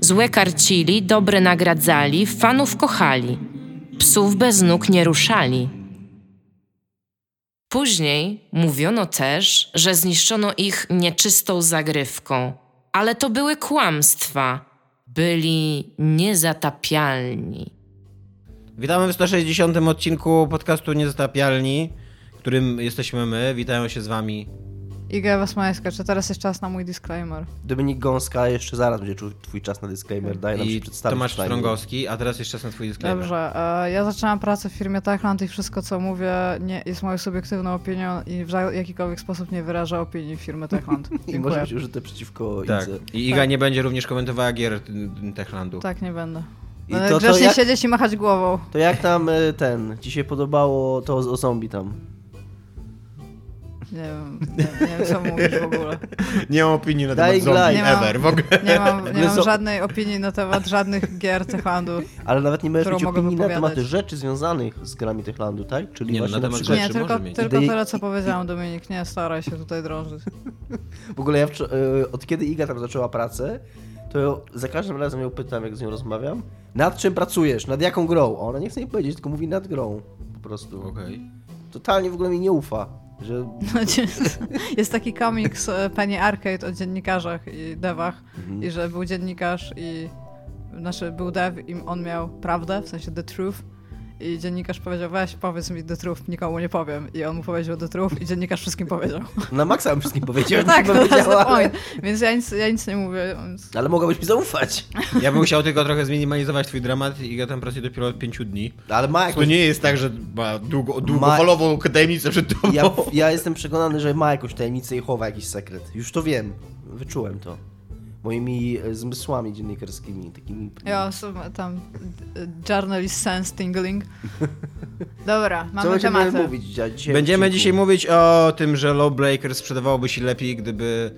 Złe karcili, dobre nagradzali, fanów kochali. Psów bez nóg nie ruszali. Później mówiono też, że zniszczono ich nieczystą zagrywką, ale to były kłamstwa. Byli niezatapialni. Witamy w 160 odcinku podcastu Niezatapialni, którym jesteśmy my. Witają się z wami Iga Wasmańska, czy teraz jest czas na mój disclaimer? Dominik Gąska, jeszcze zaraz będzie czu- twój czas na disclaimer, daj nam się i przedstawić. Tomasz. Strągowski, a teraz jeszcze czas na twój disclaimer. Dobrze, e, ja zaczęłam pracę w firmie Techland i wszystko co mówię nie, jest moją subiektywną opinią i w jakikolwiek sposób nie wyraża opinii firmy Techland. I może być użyte przeciwko Tak. Idze. I Iga nie będzie również komentowała gier Techlandu. Tak, nie będę. I Będę to, to, grzecznie jak, siedzieć i machać głową. to jak tam y, ten, ci się podobało to o zombie tam? Nie wiem, nie, nie wiem co mówić w ogóle. Nie mam opinii na Dying temat zombie Light. Nie mam- ever w ogóle. Nie mam, nie mam zo- żadnej opinii na temat żadnych gier Techlandu. Ale nawet nie możesz mieć opinii na temat rzeczy związanych z grami Techlandu, tak? Czyli Nie, no, właśnie na na temat przykład... Nie, Rzeczy tylko, może mieć. tylko tyle co powiedziałam Dominik, nie staraj się tutaj drążyć. W ogóle ja y, od kiedy Iga tam zaczęła pracę, to za każdym razem ją pytam, jak z nią rozmawiam, nad czym pracujesz, nad jaką grą? A ona nie chce mi powiedzieć, tylko mówi nad grą. Po prostu. Okej. Totalnie w ogóle mi nie ufa. Że Jest taki komiks e, Penny Arcade o dziennikarzach i devach i że był dziennikarz i znaczy był dev i on miał prawdę, w sensie the truth i dziennikarz powiedział weź powiedz mi the truth, nikomu nie powiem i on mu powiedział the truth i dziennikarz wszystkim powiedział. na maksa bym wszystkim powiedział, tak, co to jest the powiedziała. Więc ja nic, ja nic nie mówię. Więc... ale mogłabyś mi zaufać. Ja bym chciał tylko trochę zminimalizować twój dramat i Iga tam pracuje dopiero od pięciu dni. Ale ma To jakąś... nie jest tak, że ma długo, długofalową tajemnicę przed tobą. Ja, ja jestem przekonany, że ma jakąś tajemnicę i chowa jakiś sekret. Już to wiem. Wyczułem to. Moimi e, zmysłami dziennikarskimi, takimi... Ja są tam journalist sense tingling. Dobra, Co mamy będziemy tematy. mówić dzisiaj? Będziemy dzisiaj mówić o tym, że Lawbreaker sprzedawałoby się lepiej, gdyby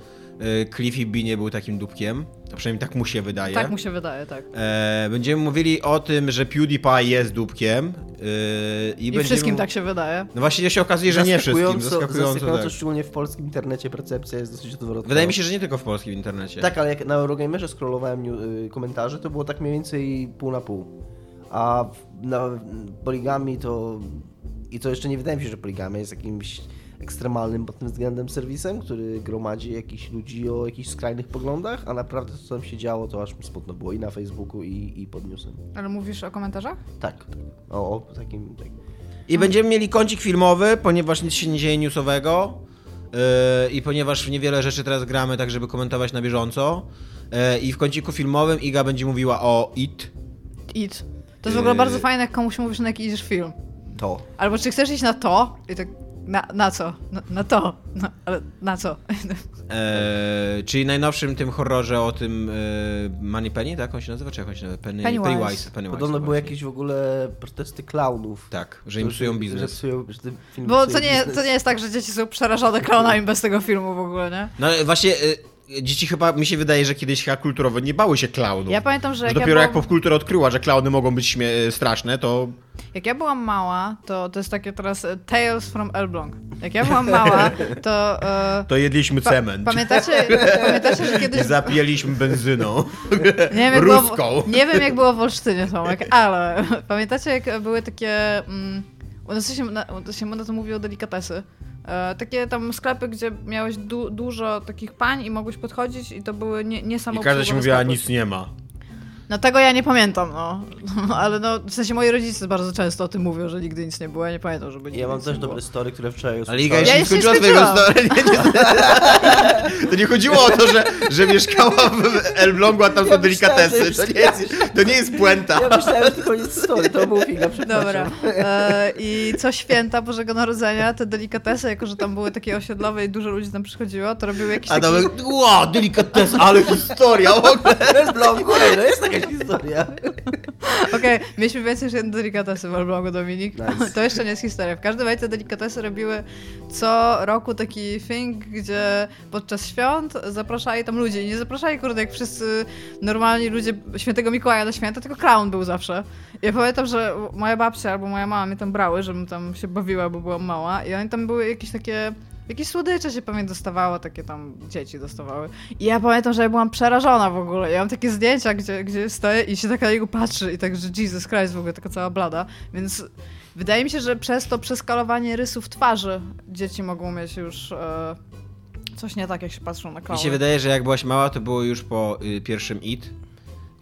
Cliffy B nie był takim dupkiem. To przynajmniej tak mu się wydaje. Tak mu się wydaje, tak. E, będziemy mówili o tym, że PewDiePie jest dupkiem. y, I, I będziemy... wszystkim tak się wydaje. No właśnie się okazuje, że nie wszystkim. Zaskakująco, Zaskakująco, tak. szczególnie w polskim internecie percepcja jest dosyć odwrotna. Wydaje mi się, że nie tylko w polskim internecie. Tak, ale jak na Eurogamerze scrollowałem y, komentarze, to było tak mniej więcej pół na pół. A na Poligami to... I to jeszcze nie wydaje mi się, że Poligami jest jakimś ekstremalnym pod tym względem serwisem, który gromadzi jakichś ludzi o jakichś skrajnych poglądach, a naprawdę to, co tam się działo, to aż mi smutno było i na Facebooku, i, i pod newsem. Ale mówisz o komentarzach? Tak, tak. O, o takim... Tak. I będziemy mieli kącik filmowy, ponieważ nic się nie dzieje newsowego. Yy, I ponieważ w niewiele rzeczy teraz gramy, tak żeby komentować na bieżąco. Yy, I w kąciku filmowym Iga będzie mówiła o It. It. To jest w ogóle Yy. bardzo fajne, jak komuś mówisz, na jaki idziesz film. To. Albo czy chcesz iść na to? I tak, na, na co? Na, na to. No, ale na co? Yy, czyli najnowszym tym horrorze o tym yy, Moneypenny, tak on się nazywa? Czy jak on się nazywa? Penny, Pennywise. Pennywise. Pennywise Podobno były jakieś w ogóle protesty klaunów. Tak, że im psują Że biznes. psują, że ten film Bo psuje to nie, biznes. to nie jest tak, że dzieci są przerażone klaunami bez tego filmu w ogóle, nie? No ale właśnie yy, dzieci chyba, mi się wydaje, że kiedyś chyba kulturowo nie bały się klaunów. Ja pamiętam, że jak, dopiero ja jak byłam, popkultura odkryła, że klauny mogą być śmie- straszne, to jak ja byłam mała, to to jest takie teraz e, Tales from Elbląg. Jak ja byłam mała, to... E, to jedliśmy pa, cement. pamiętacie, pamiętacie, że kiedyś zapijaliśmy benzyną. Nie wiem, jak było, Ruską. w- nie wiem, jak było w Olsztynie, Tomek, ale pamiętacie, jak były takie... Mm, u nas się, na, się na to mówiło delikatesy. E, takie tam sklepy, gdzie miałeś du, dużo takich pań i mogłeś podchodzić i to były nie, nie I każda się mówiła, sklepy. nic nie ma. No tego ja nie pamiętam, no. Ale no, w sensie moi rodzice bardzo często o tym mówią, że nigdy nic nie było, ja nie pamiętam, żeby nigdy Ja mam też było. dobre story, które wczoraj Ale Iga usłyszałem. jeszcze Ja nie jeszcze skończyła nie swojego story. Nie, nie, to nie chodziło o to, że, że mieszkała w Elblągu, a tam są Ja myślałem, delikatesy. To nie jest, to nie jest puenta. Ja myślałem, że to koniec story, to był. Dobra. E, I co święta Bożego Narodzenia, te delikatesy, jako że tam były takie osiedlowe i dużo ludzi tam przychodziło, to robiły jakiś A taki... tam, wow, delikatesy, ale historia. w ogóle. Ej, no jest taka historia. Okej, mieliśmy więcej niż jeden delikatesy w Elblągu, Dominik. Nice. To jeszcze nie jest historia. W każdym razie te delikatesy robiły co roku taki thing, gdzie podczas świąt zapraszali tam ludzi. I nie zapraszali, kurde, jak wszyscy normalni ludzie świętego Mikołaja na święta, tylko clown był zawsze. I ja pamiętam, że moja babcia albo moja mama mnie tam brały, żebym tam się bawiła, bo byłam mała. I oni tam były jakieś takie... Jakieś słodycze się pamiętam dostawało, takie tam dzieci dostawały. I ja pamiętam, że ja byłam przerażona w ogóle. Ja mam takie zdjęcia, gdzie, gdzie stoję i się tak na niego patrzy i tak, że Jesus Christ w ogóle, taka cała blada. Więc wydaje mi się, że przez to przeskalowanie rysów twarzy dzieci mogą mieć już e, coś nie tak, jak się patrzą na Mi klauny. się wydaje, że jak byłaś mała, to było już po y, pierwszym IT,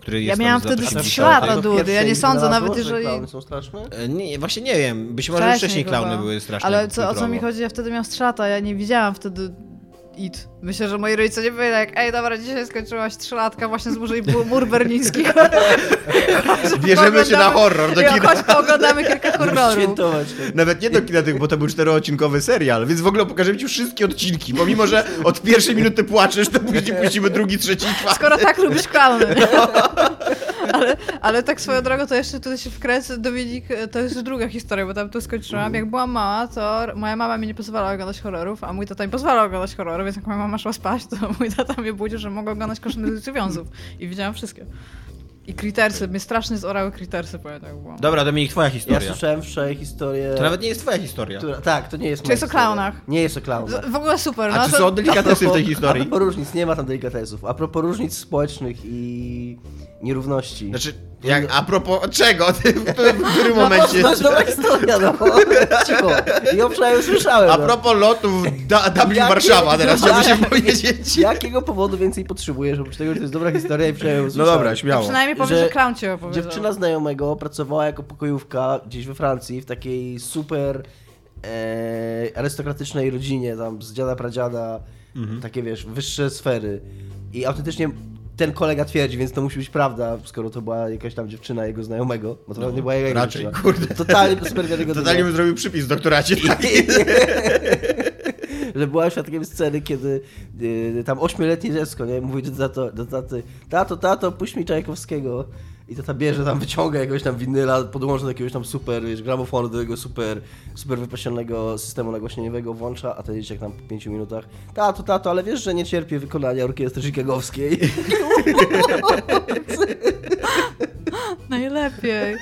który Ja jest miałam z lat wtedy 80. trzy lata, To dudy, ja nie sądzę, nawet że jeżeli- klauny są straszne? E, Nie, właśnie nie wiem. Być może Wcześniej wcześniej klauny były straszne. Ale co, o co mi chodzi, ja wtedy miałam trzy lata, ja nie widziałam wtedy IT. Myślę, że moi rodzice nie byli tak, ej dobra, dzisiaj skończyłaś trzylatka, właśnie zburzyli bu- mur berliński. Bierzemy się na horror do kina. chodź pooglądamy kilka horrorów. Świętować. Nawet nie do kina, tylko bo to był czteroodcinkowy serial, więc w ogóle pokażemy ci wszystkie odcinki. Pomimo, że od pierwszej minuty płaczesz, to później puścimy drugi, trzeci czwarty. Skoro tak lubisz klauny. nie? Ale, ale tak swoją drogą, to jeszcze tutaj się wkręcę, Dominik, to jest druga historia, bo tam tu skończyłam. Jak byłam mała, to moja mama mi nie pozwalała oglądać horrorów, a mój tata mi pozwalał oglądać horrory, więc jak moja mama szła spać, to mój tata mnie budził, że mogę oglądać koszmary wiązów. I widziałam wszystkie. I Critersy, mnie strasznie zorały Critersy, pamiętam jak byłam. Dobra, Dominik, twoja Ja historia. słyszałem wczoraj historię... To nawet nie jest twoja historia. która... Tak, to nie jest Czy jest o historia. klaunach? Nie jest o klaunach. W ogóle super, A no czy to... są delikatesy w tej historii? A propos różnic, nie ma tam delikatesów. A propos różnic społecznych i nierówności. Znaczy, jak, a propos czego? Ty, w, którym- w którym No, momencie? To jest dobra historia, no. Cicho. Ją przynajmniej słyszałem. A no. propos lotów da, Dublin Jakie- Warszawa, teraz chciałbym się powiedzieć. Jakiego powodu więcej potrzebujesz, oprócz tego, że to jest dobra historia i przynajmniej No słyszałem. dobra, To śmiało. przynajmniej powie, Że że clown cię opowiedział. Dziewczyna znajomego pracowała jako pokojówka gdzieś we Francji w takiej super e, arystokratycznej rodzinie, tam z dziada pradziada, Mhm. takie wiesz, wyższe sfery. I autentycznie ten kolega twierdzi, więc to musi być prawda, skoro to była jakaś tam dziewczyna jego znajomego, bo to nie była jego No, raczej, dziewczyna. kurde. Totalnie super. Totalnie bym zrobił przypis w doktoracie. że była świadkiem sceny, kiedy y, tam ośmioletnie dziecko, nie, mówi do, tato, do taty, tato, tato, puść mi Czajkowskiego. I tata bierze tam, wyciąga jakiegoś tam winyla, podłącza do jakiegoś tam super, wiesz, gramofonu, do tego super, super wypasionego systemu nagłośnieniowego, włącza, a ten dzieciak tam po pięciu minutach, tato, tato, ale wiesz, że nie cierpię wykonania orkiestry chicagowskiej. Najlepiej.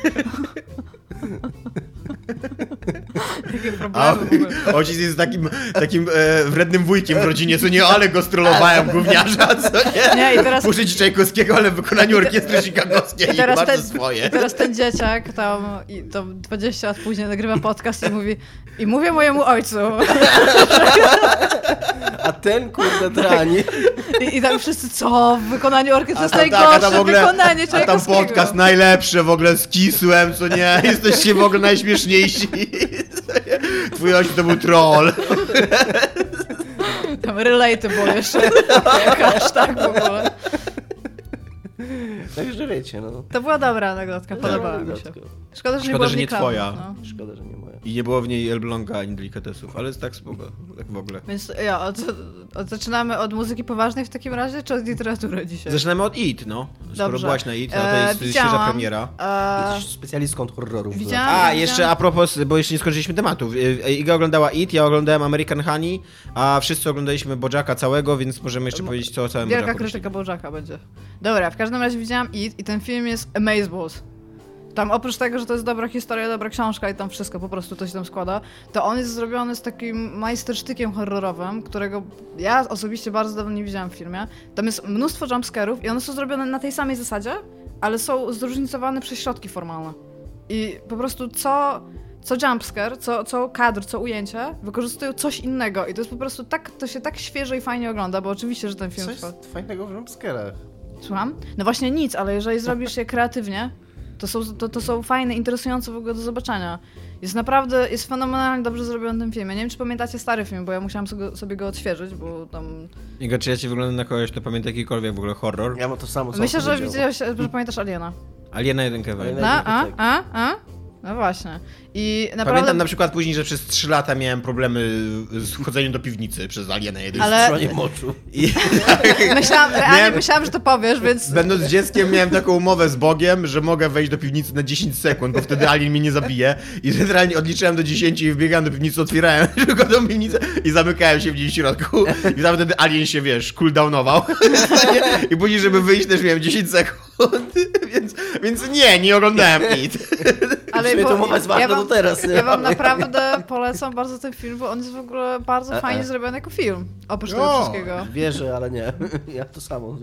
A ojciec jest takim, takim e, wrednym wujkiem w rodzinie, co nie, ale go strollowałem gówniarza, co nie? Nie, i teraz- Puszczę ci Czajkowskiego, ale w wykonaniu orkiestry chicagowskiej i teraz bardzo ten, swoje. teraz ten dzieciak tam, i tam 20 lat później nagrywa podcast i mówi i mówię mojemu ojcu. A ten kurde drani. I, i tam wszyscy, co? W wykonaniu orkiestry jest tak, najgorsze ogóle, wykonanie a tam podcast najlepsze w ogóle z Kisłem, co nie? Jesteście w ogóle najśmieszniejsi. Twój ojciec to był troll. Tam relatable jeszcze. Jakaś tak w ogóle. Także wiecie, no. To była dobra anegdotka, podobała mi się. Szkoda, że nie Szkoda, było że nie klaunów, twoja. No. Szkoda, że nie. I nie było w niej Elbląga ani delikatesów, ale jest tak spoko, tak w ogóle. Więc ja, od, od, zaczynamy od muzyki poważnej w takim razie, czy od literatury dzisiaj? Zaczynamy od IT, no. Skoro Dobrze. byłaś na IT, a to E, jest widziałam. świeża premiera. E, Jesteś specjalistką od horrorów. Widziałam- A, ja jeszcze widziałam- a propos, bo jeszcze nie skończyliśmy tematów. Y, Iga oglądała IT, ja oglądałem American Honey, a wszyscy oglądaliśmy Bojacka całego, więc możemy jeszcze powiedzieć co o całym Wielka Bojacku krytyka Bożaka będzie. Dobra, w każdym razie widziałam It i ten film jest amazeballs. Tam oprócz tego, że to jest dobra historia, dobra książka i tam wszystko po prostu to się tam składa, to on jest zrobiony z takim majstersztykiem horrorowym, którego ja osobiście bardzo dawno nie widziałam w filmie. Tam jest mnóstwo jumpscarów i one są zrobione na tej samej zasadzie, ale są zróżnicowane przez środki formalne. I po prostu co, co jumpscare, co, co kadr, co ujęcie, wykorzystują coś innego i to jest po prostu tak, to się tak świeżo i fajnie ogląda, bo oczywiście, że ten film Co trwa... jest fajnego w jumpscarach? Słucham? No właśnie nic, ale jeżeli zrobisz je kreatywnie, to są, to, to są fajne, interesujące w ogóle do zobaczenia. Jest naprawdę, jest fenomenalnie dobrze zrobiony ten film. Ja nie wiem, czy pamiętacie stary film, bo ja musiałam sobie, sobie go odświeżyć, bo tam... Iga, czy ja ci wyglądam na kogoś, kto pamięta jakikolwiek w ogóle horror? Ja mam to samo, co Myślę, że widziałeś, że pamiętasz Aliena. Aliena jeden kawałek. Aliena- A, a, a, a? No właśnie. I naprawdę... Pamiętam na przykład później, że przez 3 lata miałem problemy z chodzeniem do piwnicy przez Aliena 1. Ale- moczu. I Myślałam, realnie Miałem- myślałam, że to powiesz, więc... będąc dzieckiem miałem taką umowę z Bogiem, że mogę wejść do piwnicy na 10 sekund, bo wtedy Alien mnie nie zabije. I generalnie odliczyłem do 10 i wbiegałem do piwnicy, otwierałem tylko tą piwnicę i zamykałem się w niej w środku. I tam wtedy Alien się, wiesz, cooldownował. I później, żeby wyjść też miałem 10 sekund. Więc, więc nie, nie oglądałem It. Ale bo- to mowa jest ważna wam, do teraz? Ja wam naprawdę polecam bardzo ten film, bo on jest w ogóle bardzo E, fajnie e. zrobiony jako film. Oprócz O, tego wszystkiego. Wierzę, ale nie. Ja to samo.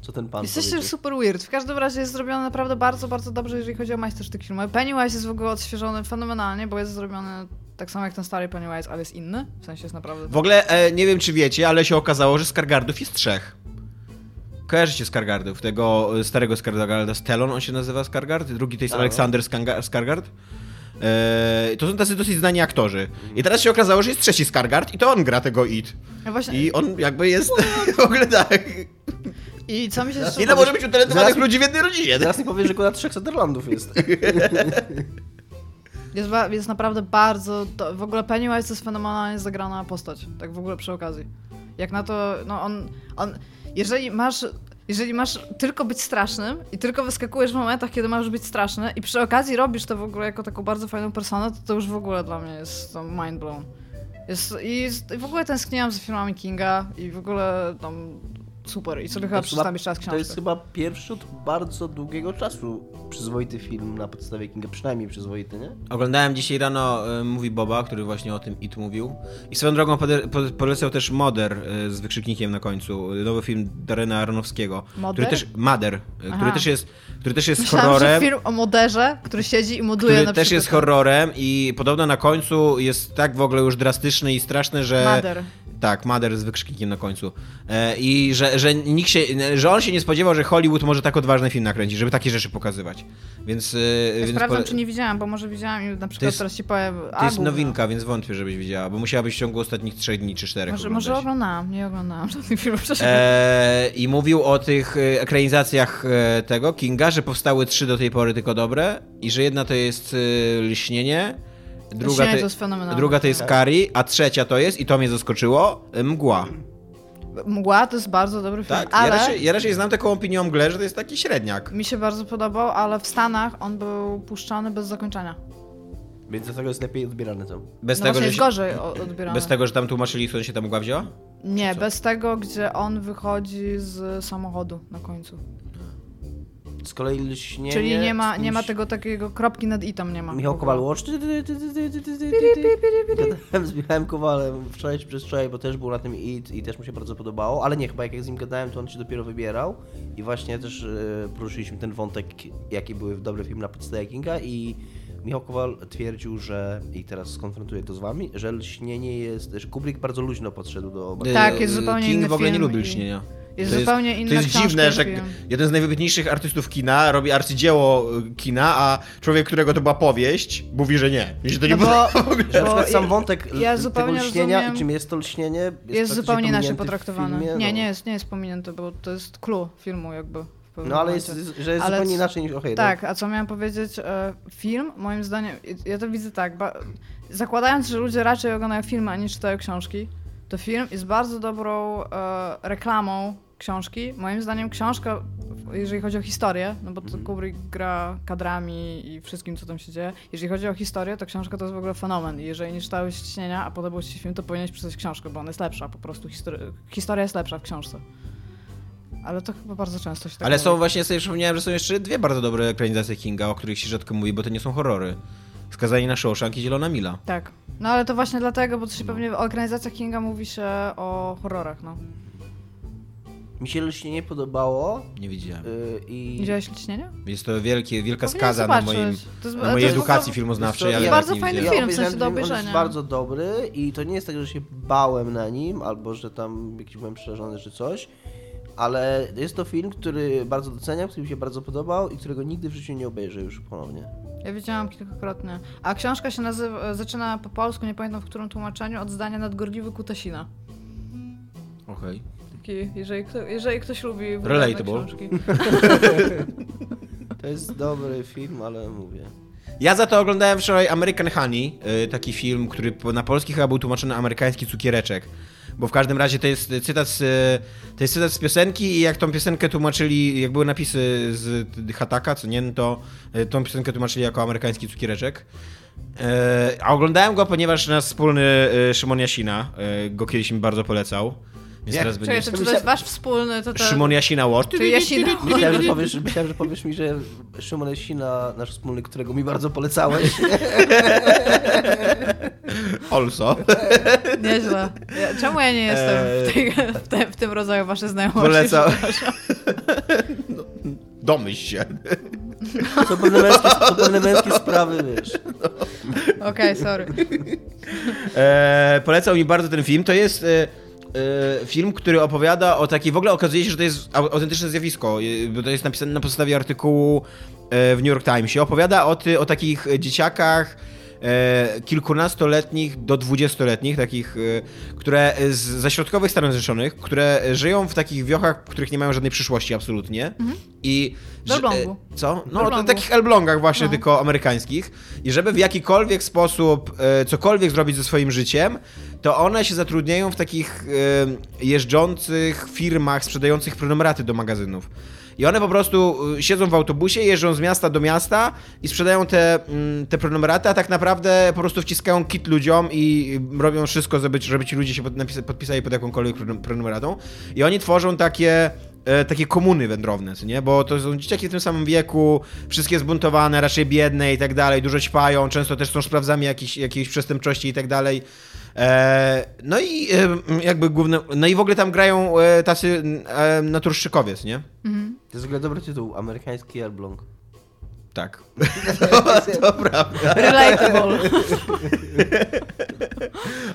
Co ten pan Jesteście powiedział. super weird. W każdym razie jest zrobione naprawdę bardzo, bardzo dobrze, jeżeli chodzi o majstersztyk filmowy. Pennywise jest w ogóle odświeżony fenomenalnie, bo jest zrobiony tak samo jak ten stary Pennywise, ale jest inny. W sensie jest naprawdę... W ogóle e, nie wiem, czy wiecie, ale się okazało, że Skargardów jest trzech. Kojarzycie Skargardów, tego e, starego Skargarda, Stellon on się nazywa Skargard, drugi to jest Tak. Aleksander Skanga- Skargard. E, to są tacy dosyć znani aktorzy. I teraz się okazało, że jest trzeci Skargard i to on gra tego It. No właśnie, I on jakby jest w ogóle tak. I co mi się jeszcze Ile może być utalentowanych Zaraz- ludzi w jednej rodzinie? Teraz nie powiesz, że akurat trzech Sutherlandów jest. Jest, jest naprawdę bardzo. To, w ogóle Pennywise to jest fenomenalnie zagrana postać. Tak w ogóle przy okazji. Jak na to, no on. on jeżeli masz. Jeżeli masz tylko być strasznym i tylko wyskakujesz w momentach, kiedy masz być straszny i przy okazji robisz to w ogóle jako taką bardzo fajną personę, to to już w ogóle dla mnie jest mind blown. Jest, I i w ogóle tęskniłam za filmami Kinga i w ogóle tam super. I sobie chyba To przeczytam jeszcze raz książkę. To jest chyba pierwszy od bardzo długiego czasu przyzwoity film na podstawie Kinga, przynajmniej przyzwoity, nie? Oglądałem dzisiaj rano e, Mówi Boba, który właśnie o tym It mówił. I swoją drogą polecał też Moder e, z wykrzyknikiem na końcu. Nowy film Darena Aronowskiego. Moder? Który też, Mader, e, który Aha. też jest, który też jest Myślałam, horrorem. film o moderze, który siedzi i moduje Który na też jest horrorem i podobno na końcu jest tak w ogóle już drastyczny i straszny, że... Mother. Tak, Mother z wykrzyknikiem na końcu. E, I że, że nikt się, że on się nie spodziewał, że Hollywood może tak odważny film nakręcić, żeby takie rzeczy pokazywać. Więc, e, Ja więc sprawdzam, pole- czy nie widziałam, bo może widziałam i na przykład jest- teraz ci powiem. To jest nowinka, więc wątpię, żebyś widziała, bo musiałabyś w ciągu ostatnich trzech dni czy czterech Może, oglądać. może oglądałam, nie oglądałam żadnych filmów wcześniej. E, I mówił o tych e, ekranizacjach e, tego Kinga, że powstały trzy do tej pory tylko dobre i że jedna to jest Lśnienie, druga to, jest fenomenalne. druga to jest Kari, a trzecia to jest, i to mnie zaskoczyło, e, Mgła. Mgła to jest bardzo dobry film, Tak, ja, ale raczej, ja raczej znam taką opinię o Mgle, że to jest taki średniak. mi się bardzo podobał, ale w Stanach on był puszczany bez zakończenia. Więc dlatego jest lepiej odbierany tam. Bez, No tego, że jest się, gorzej odbierany. bez tego, że tam tłumaczyli, skąd się ta mgła wzięła? Nie, bez tego, gdzie on wychodzi z samochodu na końcu. Z kolei lśnienie... Czyli nie ma, nie ma tego takiego kropki nad item, nie ma. Michał. Kowal Watch. Gadałem z Michałem Kowalem wczoraj czy przedwczoraj, bo też był na tym IT i też mu się bardzo podobało, ale nie, chyba jak ja z nim gadałem, to on się dopiero wybierał i właśnie też e, poruszyliśmy ten wątek, jaki były dobre filmy na podstawie Kinga i Michał Kowal twierdził, że, i teraz skonfrontuję to z wami, że lśnienie jest, że Kubrick bardzo luźno podszedł do... Tak, jest zupełnie King inny w ogóle nie film lubi i- lśnienia. Jest To zupełnie inna To jest książka dziwne, że film. jeden z najwybitniejszych artystów kina robi arcydzieło y, kina, a człowiek, którego to była powieść, mówi, że nie. Mi się to nie No bo, bo przykład sam wątek ja tego lśnienia rozumiem- i czym jest to lśnienie jest, jest zupełnie inaczej potraktowane. filmie, Nie, no. nie jest, nie jest pominięte, bo to jest clue filmu jakby. No ale jest, że jest Ale zupełnie inaczej niż okej. Tak, a co miałam powiedzieć? E, Film, moim zdaniem, ja to widzę tak, ba, zakładając, że ludzie raczej oglądają filmy, a nie czytają książki, to film jest bardzo dobrą e, reklamą książki. Moim zdaniem książka, jeżeli chodzi o historię, no bo to Kubrick gra kadrami i wszystkim, co tam się dzieje, jeżeli chodzi o historię, to książka to jest w ogóle fenomen. I jeżeli nie czytałeś Śnienia, a podobał ci się film, to powinieneś przeczytać książkę, bo ona jest lepsza, po prostu histori- historia jest lepsza w książce. Ale to chyba bardzo często się tak Ale mówi. są właśnie, sobie przypomniałem, że są jeszcze dwie bardzo dobre ekranizacje Kinga, o których się rzadko mówi, bo to nie są horrory. Skazani na Shawshank i Zielona Mila. Tak. No ale to właśnie dlatego, bo to się pewnie o organizacjach Kinga mówi się o horrorach, no. Mi się lśnienie podobało Nie widziałem. yy, i... Widziałeś Licznienie? Jest to wielkie, wielka skaza na, zobaczyć. moim, To jest- na to mojej jest edukacji filmoznawczej, To ale jest nawet bardzo nie fajny widziałem. film, w sensie obejrzałem do film, On jest bardzo dobry i to nie jest tak, że się bałem na nim, albo że tam jakiś byłem przerażony czy coś, ale jest to film, który bardzo doceniam, który mi się bardzo podobał i którego nigdy w życiu nie obejrzę już ponownie. Ja widziałam kilkakrotnie. A książka się nazywa, zaczyna po polsku, nie pamiętam w którym tłumaczeniu, od zdania nadgorliwy Kutasina. Okej. Taki, jeżeli, kto, jeżeli ktoś lubi Relatable. książki. To jest dobry film, ale mówię. Ja za to oglądałem wczoraj American Honey, y, taki film, który na polski chyba był tłumaczony amerykański cukiereczek. Bo w każdym razie to jest cytat z, y, to jest cytat z piosenki i jak tą piosenkę tłumaczyli, jak były napisy z Hataka, co nie, no to y, tą piosenkę tłumaczyli jako amerykański cukiereczek. E, A oglądałem go, ponieważ nasz wspólny y, Szymon Jasina y, go kiedyś mi bardzo polecał. Więc teraz Czekaj, to czy to jest wasz wspólny, to to... Szymon Jasina Watch. Czy Jasina? Myślałem, że powiesz, myślałem, że powiesz mi, że Szymon Lesina, nasz wspólny, którego mi bardzo polecałeś. Also. Nieźle. Czemu ja nie jestem w, tej, w, te, w tym rodzaju waszej znajomości? Polecał. przepraszam? Domyśl się. To pewne męskie, to pewne męskie sprawy, wiesz. Okej, sorry. E, polecał mi bardzo ten film. To jest e, film, który opowiada o takiej. W ogóle okazuje się, że to jest au- autentyczne zjawisko, e, bo to jest napisane na podstawie artykułu e, w New York Timesie. Opowiada o, ty, o takich dzieciakach. Kilkunastoletnich do dwudziestoletnich, takich, które z, ze środkowych Stanów Zjednoczonych, które żyją w takich wiochach, w których nie mają żadnej przyszłości absolutnie. I W Elblągu. e, Co? No, Elblągu. to takich Elblągach właśnie, No. tylko amerykańskich. I żeby w jakikolwiek sposób cokolwiek zrobić ze swoim życiem, to one się zatrudniają w takich jeżdżących firmach sprzedających prenumeraty do magazynów. I one po prostu e, siedzą w autobusie, jeżdżą z miasta do miasta i sprzedają te, mm, te prenumeraty, a tak naprawdę po prostu wciskają kit ludziom i robią wszystko, żeby, żeby ci ludzie się podpisali pod jakąkolwiek prenum- prenumeratą. I oni tworzą takie e, takie komuny wędrowne, nie? Bo to są dzieciaki w tym samym wieku, wszystkie zbuntowane, raczej biedne i tak dalej, dużo ćpają, często też są sprawcami jakiejś, jakiejś przestępczości i tak dalej. E, no i e, jakby główne, no i w ogóle tam grają e, tacy naturszczykowiec, nie? To jest w ogóle dobry tytuł, amerykański Elbląg. Tak. to, to prawda. Relatable.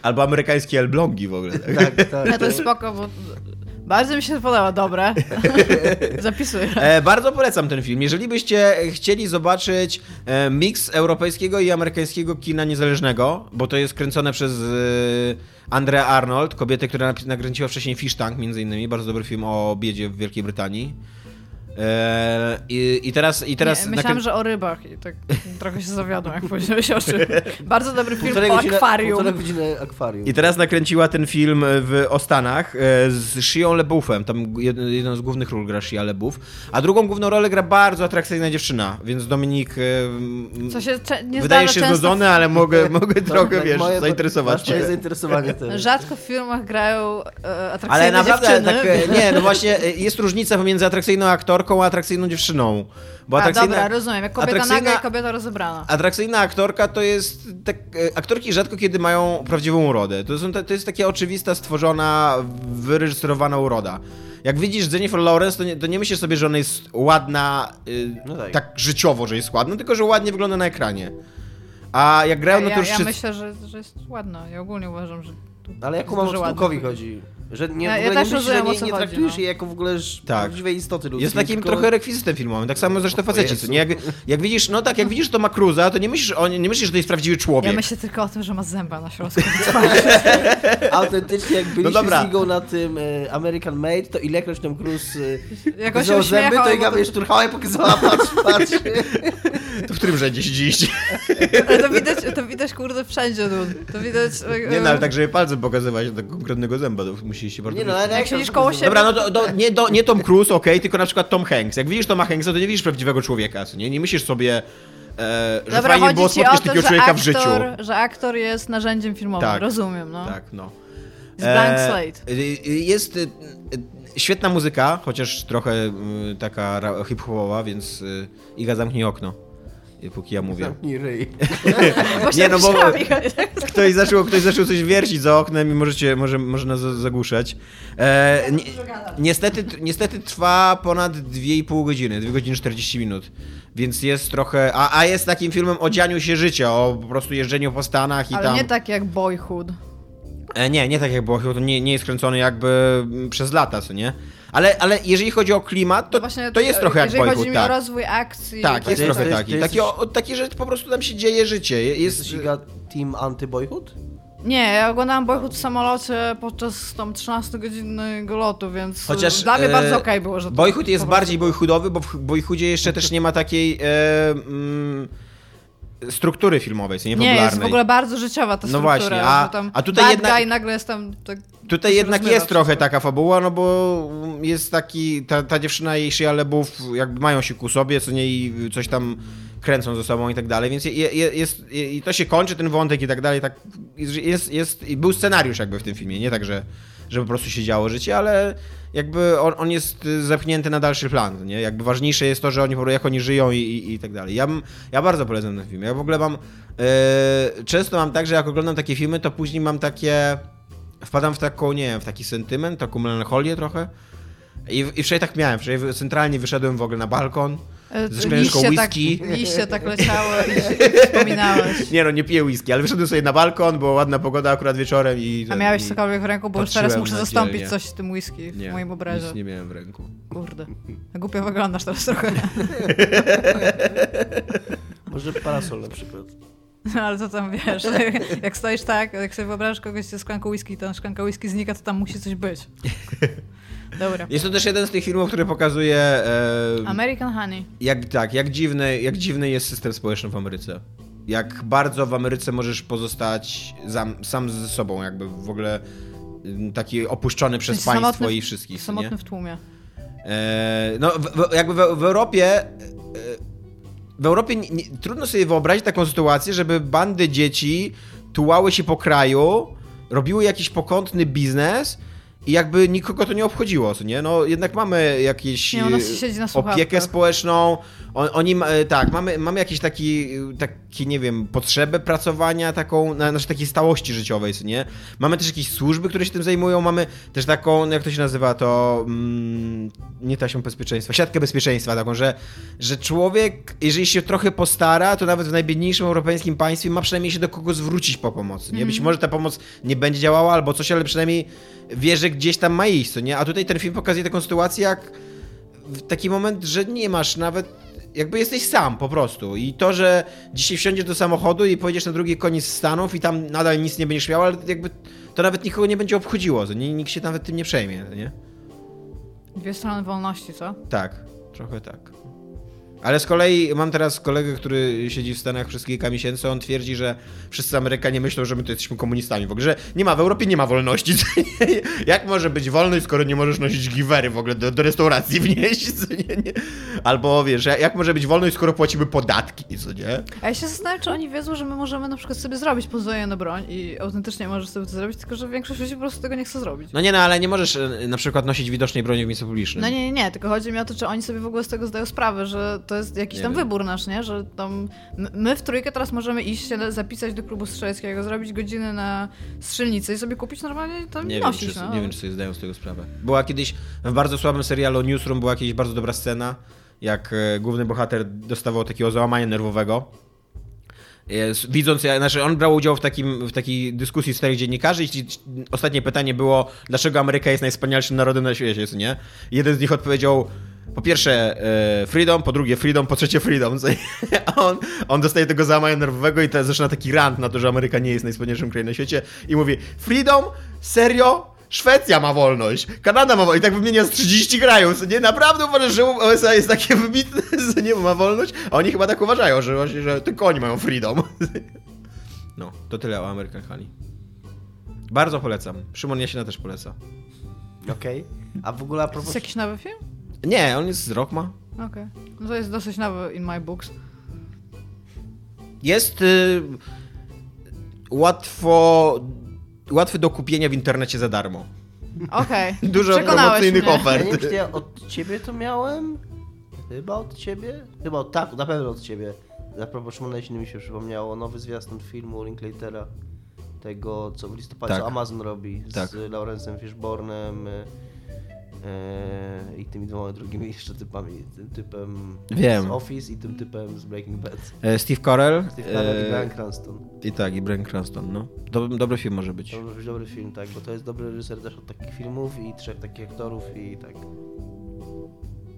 Albo amerykańskie elblągi w ogóle. Tak? Tak, tak. Ja to jest spoko, bo bardzo mi się podoba, dobre. Zapisuję. E, bardzo polecam ten film. Jeżeli byście chcieli zobaczyć e, miks europejskiego i amerykańskiego kina niezależnego, bo to jest kręcone przez e, Andrea Arnold, kobietę, która nakręciła wcześniej Fish Tank, między innymi, bardzo dobry film o biedzie w Wielkiej Brytanii. E, i, I teraz, i teraz nie, myślałam, że o rybach i tak trochę się zawiodłem, jak powiedziałeś o czym. Bardzo dobry film Półtorej o godziny- akwarium. Półtorej godziny akwarium. I teraz nakręciła ten film w o Stanach e, z Shią LeBouffem. Tam jed- jedną z głównych ról gra Shia LeBouf. A drugą główną rolę gra bardzo atrakcyjna dziewczyna, więc Dominik e, Co się cze- nie wydaje się często znudzony, ale mogę, mogę To trochę, tak wiesz, moje- zainteresować cię. zainteresowanie też. Rzadko w filmach grają e, atrakcyjne Ale naprawdę, dziewczyny. tak, e, nie, no właśnie jest różnica pomiędzy atrakcyjną aktorką a atrakcyjną dziewczyną. Bo A, atrakcyjna, dobra, rozumiem. Jak kobieta naga i kobieta rozebrana. Atrakcyjna aktorka to jest. Tak, aktorki rzadko kiedy mają prawdziwą urodę. To, są, to jest taka oczywista, stworzona, wyreżyserowana uroda. Jak widzisz Jennifer Lawrence, to nie, to nie myślisz sobie, że ona jest ładna y, No tak. tak życiowo, że jest ładna, tylko że ładnie wygląda na ekranie. A jak grają ja, ja, ja naturszczycy... myślę, że, że jest ładna. Ja ogólnie uważam, że... tu Ale jak Stumkowi ładnych chodzi. Że nie, Ja- w ja też myślisz, rozumiem, nie, nie chodzi, traktujesz no. jej jako w ogóle Tak. prawdziwej istoty ludzkiej. Jest takim tylko... trochę rekwizytem filmowym, tak samo zresztą faceci. Co Nie? Jak, jak widzisz, no tak, jak widzisz Toma Cruza, to nie myślisz, o, nie myślisz, że to jest prawdziwy człowiek. Ja myślę tylko o tym, że ma zęba na środku. Autentycznie, jak byliśmy dobra. z Igą na tym e, American Made, to ilekroć tam Cruise e, Jakoś zęby, uśmiechał. to Iga mnie szturchała i pokazała, patrz, patrz. To w którym rzędzie siedzieliście? To widać, to widać kurde wszędzie, dude. To widać... e, Nie no, ale tak, żeby palcem pokazywać do konkretnego zęba, to musieliście bardzo... Nie no, ale Jak siedzisz koło siebie... Dobra, no to, to nie, do, nie Tom Cruise, okej, tylko na przykład Tom Hanks. Jak widzisz Toma Hanksa, to nie widzisz prawdziwego człowieka, co nie? Nie myślisz sobie, e, że Dobra, fajnie chodzi było ci o spotkać to, takiego że człowieka aktor, w życiu. że aktor jest narzędziem filmowym, Tak. rozumiem, no. Tak, no. Z blank E, slate. y, y, Jest y, y, świetna muzyka, chociaż trochę y, taka ra- hip-hopowa, więc y, Iga zamknij okno, póki ja mówię. Zamknij ryj. Nie, no bo- Ktoś zaczął, ktoś zaczął coś wiercić za oknem i możecie, może, może nas za- zagłuszać. E, ni, niestety, niestety trwa ponad 2,5 godziny, 2 godziny 40 minut, więc jest trochę... A, a jest takim filmem o dzianiu się życia, o po prostu jeżdżeniu po Stanach i Ale tam... nie tak jak Boyhood. E, nie, nie tak jak było, to nie, nie jest kręcony jakby przez lata, co nie? Ale, ale jeżeli chodzi o klimat, to, No właśnie, to jest trochę jak Jeżeli chodzi Boyhood, mi o tak. rozwój akcji... Tak, jest to jest- trochę taki. jest- Taki, o, taki, że po prostu tam się dzieje życie. Jest, Jesteś Iga team anty-boyhood? Nie, ja oglądałam Boyhood w samolocie podczas tam 13-godzinnego lotu, więc Chociaż, dla mnie e, bardzo okej było, że to Boyhood jest bardziej boyhoodowy, bo w Boyhoodzie jeszcze też nie ma takiej... E, mm, struktury filmowej, co nie Nie, jest w ogóle bardzo życiowa ta No struktura. właśnie, a- a tutaj jednak- nagle jest tam... Tak, Tutaj jednak jest trochę wszystko. taka fabuła, no bo jest taki, ta, ta dziewczyna i Shia LaBeouf jakby mają się ku sobie, co nie i coś tam kręcą ze sobą i tak dalej, więc je, je, jest, i to się kończy, ten wątek i tak dalej, tak jest, jest, i był scenariusz jakby w tym filmie, nie tak, że, że po prostu się działo życie, ale jakby on, on jest zepchnięty na dalszy plan, nie? Jakby ważniejsze jest to, że oni jak oni żyją i, i, i tak dalej. Ja, ja bardzo polecam ten film. Ja w ogóle mam, e, często mam tak, że jak oglądam takie filmy, to później mam takie, wpadam w taką, nie wiem, w taki sentyment, taką melancholię trochę. I, I wczoraj tak miałem, wczoraj centralnie wyszedłem w ogóle na balkon, E, szklaneczką liście whisky. Tak, liście tak leciały i się wspominałeś. Nie no, nie piję whisky, ale wyszedłem sobie na balkon, była ładna pogoda akurat wieczorem i... A miałeś i cokolwiek w ręku, bo już teraz muszę zastąpić coś z tym whisky w Nie, moim obrazie. nic nie miałem w ręku. Kurde. Głupio wyglądasz teraz trochę. Może parasol na przykład. No, ale to tam wiesz, jak stoisz tak, jak sobie wyobrażasz kogoś ze szklanką whisky, to szklanka whisky znika, to tam musi coś być. Dobra. Jest to też jeden z tych filmów, który pokazuje... E, American Honey. jak, tak, jak dziwny, jak dziwny jest system społeczny w Ameryce. Jak bardzo w Ameryce możesz pozostać sam, sam ze sobą, jakby w ogóle taki opuszczony przez sensie państwo samotny- i wszystkich. Samotny nie? w tłumie. E, no, w, w, jakby w, w Europie. e, W Europie nie, nie, trudno sobie wyobrazić taką sytuację, żeby bandy dzieci tułały się po kraju, robiły jakiś pokątny biznes i jakby nikogo to nie obchodziło, nie? No jednak mamy jakieś Nie, e, opiekę społeczną, on, oni, e, tak, mamy, mamy jakieś taki, taki, nie wiem, potrzebę pracowania, taką, na, znaczy takiej stałości życiowej, nie? Mamy też jakieś służby, które się tym zajmują, mamy też taką, jak to się nazywa, to mm, nie taśmę bezpieczeństwa, siatkę bezpieczeństwa taką, że, że człowiek, jeżeli się trochę postara, to nawet w najbiedniejszym europejskim państwie ma przynajmniej się do kogo zwrócić po pomocy, nie? Być może ta pomoc nie będzie działała albo coś, ale przynajmniej wie, że gdzieś tam ma iść, co nie? A tutaj ten film pokazuje taką sytuację, jak taki moment, że nie masz nawet. Jakby jesteś sam po prostu. I to, że dzisiaj wsiądziesz do samochodu i pojedziesz na drugi koniec Stanów i tam nadal nic nie będziesz miał, ale jakby to nawet nikogo nie będzie obchodziło. Nie, nikt się nawet tym nie przejmie, nie? Dwie strony wolności, co? Tak, trochę tak. Ale z kolei mam teraz kolegę, który siedzi w Stanach przez kilka miesięcy, on twierdzi, że wszyscy Amerykanie myślą, że my to jesteśmy komunistami. W ogóle, że nie ma, w Europie nie ma wolności. Jak może być wolność, skoro nie możesz nosić giwery w ogóle do, do restauracji wnieść, co nie, nie? Albo wiesz, jak może być wolność, skoro płacimy podatki, co nie? A ja się zastanawiam, czy oni wiedzą, że my możemy na przykład sobie zrobić pozwolenie na broń i autentycznie możesz sobie to zrobić, tylko że większość ludzi po prostu tego nie chce zrobić. No nie, no ale nie możesz e, na przykład nosić widocznej broni w miejscu publicznym. No nie, nie, nie, tylko chodzi mi o to, czy oni sobie w ogóle z tego zdają sprawę, że to jest jakiś Nie tam wiem. wybór nasz, nie? Że tam my w trójkę teraz możemy iść się zapisać do klubu strzeleckiego, zrobić godziny na strzelnicy i sobie kupić normalnie tam Nie wiem, nosić, czy, no. nie wiem, czy sobie zdają z tego sprawę. Była kiedyś w bardzo słabym serialu Newsroom była kiedyś bardzo dobra scena, jak e, główny bohater dostawał takiego załamania nerwowego. Jest, widząc, znaczy on brał udział w, takim, w takiej dyskusji czterech dziennikarzy i ostatnie pytanie było, dlaczego Ameryka jest najwspanialszym narodem na świecie, nie? Jeden z nich odpowiedział, po pierwsze e, freedom, po drugie freedom, po trzecie freedom. A on, on dostaje tego załamania nerwowego i te, zaczyna taki rant na to, że Ameryka nie jest najwspanialszym krajem na świecie i mówi, freedom? Serio? Szwecja ma wolność, Kanada ma wolność i tak wymienia z 30 krajów, co nie? Naprawdę uważasz, że USA jest takie wybitne, że nie ma wolność? A oni chyba tak uważają, że właśnie, że tylko oni mają freedom. No, to tyle o American Honey. Bardzo polecam. Szymon Jasina też poleca. Okej. A w ogóle a To propos... jest jakiś nowy film? Nie, on jest z Rockma. Okej. No to jest dosyć nowy in my books. Jest y, łatwo, łatwy do kupienia w internecie za darmo. Okej. Dużo Przekonałeś promocyjnych mnie. Ja ofert. nie ja od ciebie to miałem? Chyba od ciebie? Chyba od, tak, na pewno od ciebie. A propos Szymona Jasiny mi się przypomniało nowy zwiastun filmu Linklatera. Tego, co w listopadzie Tak. co Amazon robi z Tak. Lawrencem Fishbornem y, i tymi dwoma drugimi jeszcze typami. Tym typem Wiem. z Office i tym typem z Breaking Bad. E, Steve Carell. Steve Carell i e, Bryan Cranston. I tak, i Bryan Cranston, no. Dob- dobry film może być. To może być dobry film, tak, bo to jest dobry reżyser też od takich filmów i trzech takich aktorów i tak.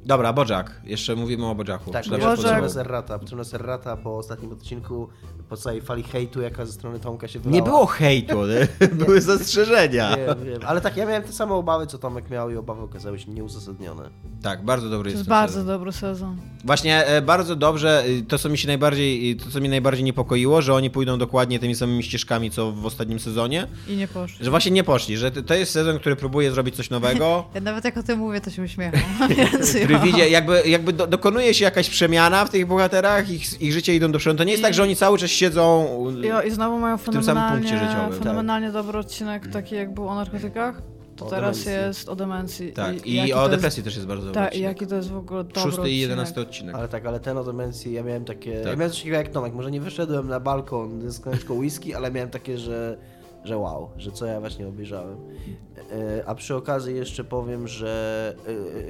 Dobra, Bojack. Jeszcze mówimy o Bojacku. Tak, Czy nam bo się Bojack- podobało? potrzebna Serrata. Potrzebna Serrata po ostatnim odcinku, po całej fali hejtu, jaka ze strony Tomka się wylała. Nie było hejtu, nie? były zastrzeżenia. Wiem, wiem. Ale tak, ja miałem te same obawy, co Tomek miał i obawy okazały się nieuzasadnione. Tak, bardzo dobry To jest bardzo sezon. dobry sezon. Właśnie e, bardzo dobrze, y, to co mi się najbardziej, y, to co mnie najbardziej niepokoiło, że oni pójdą dokładnie tymi samymi ścieżkami, co w ostatnim sezonie, I nie poszli. że właśnie nie poszli, że to jest sezon, który próbuje zrobić coś nowego, Ja nawet jak o tym mówię, to się uśmiecham. Który widzi, jakby, jakby do, dokonuje się jakaś przemiana w tych bohaterach, ich, ich życie idą do przodu. To nie jest I- tak, że oni cały czas siedzą... Jo, I znowu mają tym samym punkcie życiowym. fenomenalnie dobry odcinek, taki jak był o narkotykach. To O teraz demencji. jest o demencji. Tak, i, jaki o depresji też jest bardzo Jest, dobry tak, i odcinek. jaki to jest w ogóle dobry Szósty i jedenasty odcinek. Ale tak, ale ten o demencji, ja miałem takie... Tak. Ja miałem coś takiego jak Tomek, może nie wyszedłem na balkon z klęczką whisky, ale miałem takie, że, że wow, że co ja właśnie obejrzałem. E, A przy okazji jeszcze powiem, że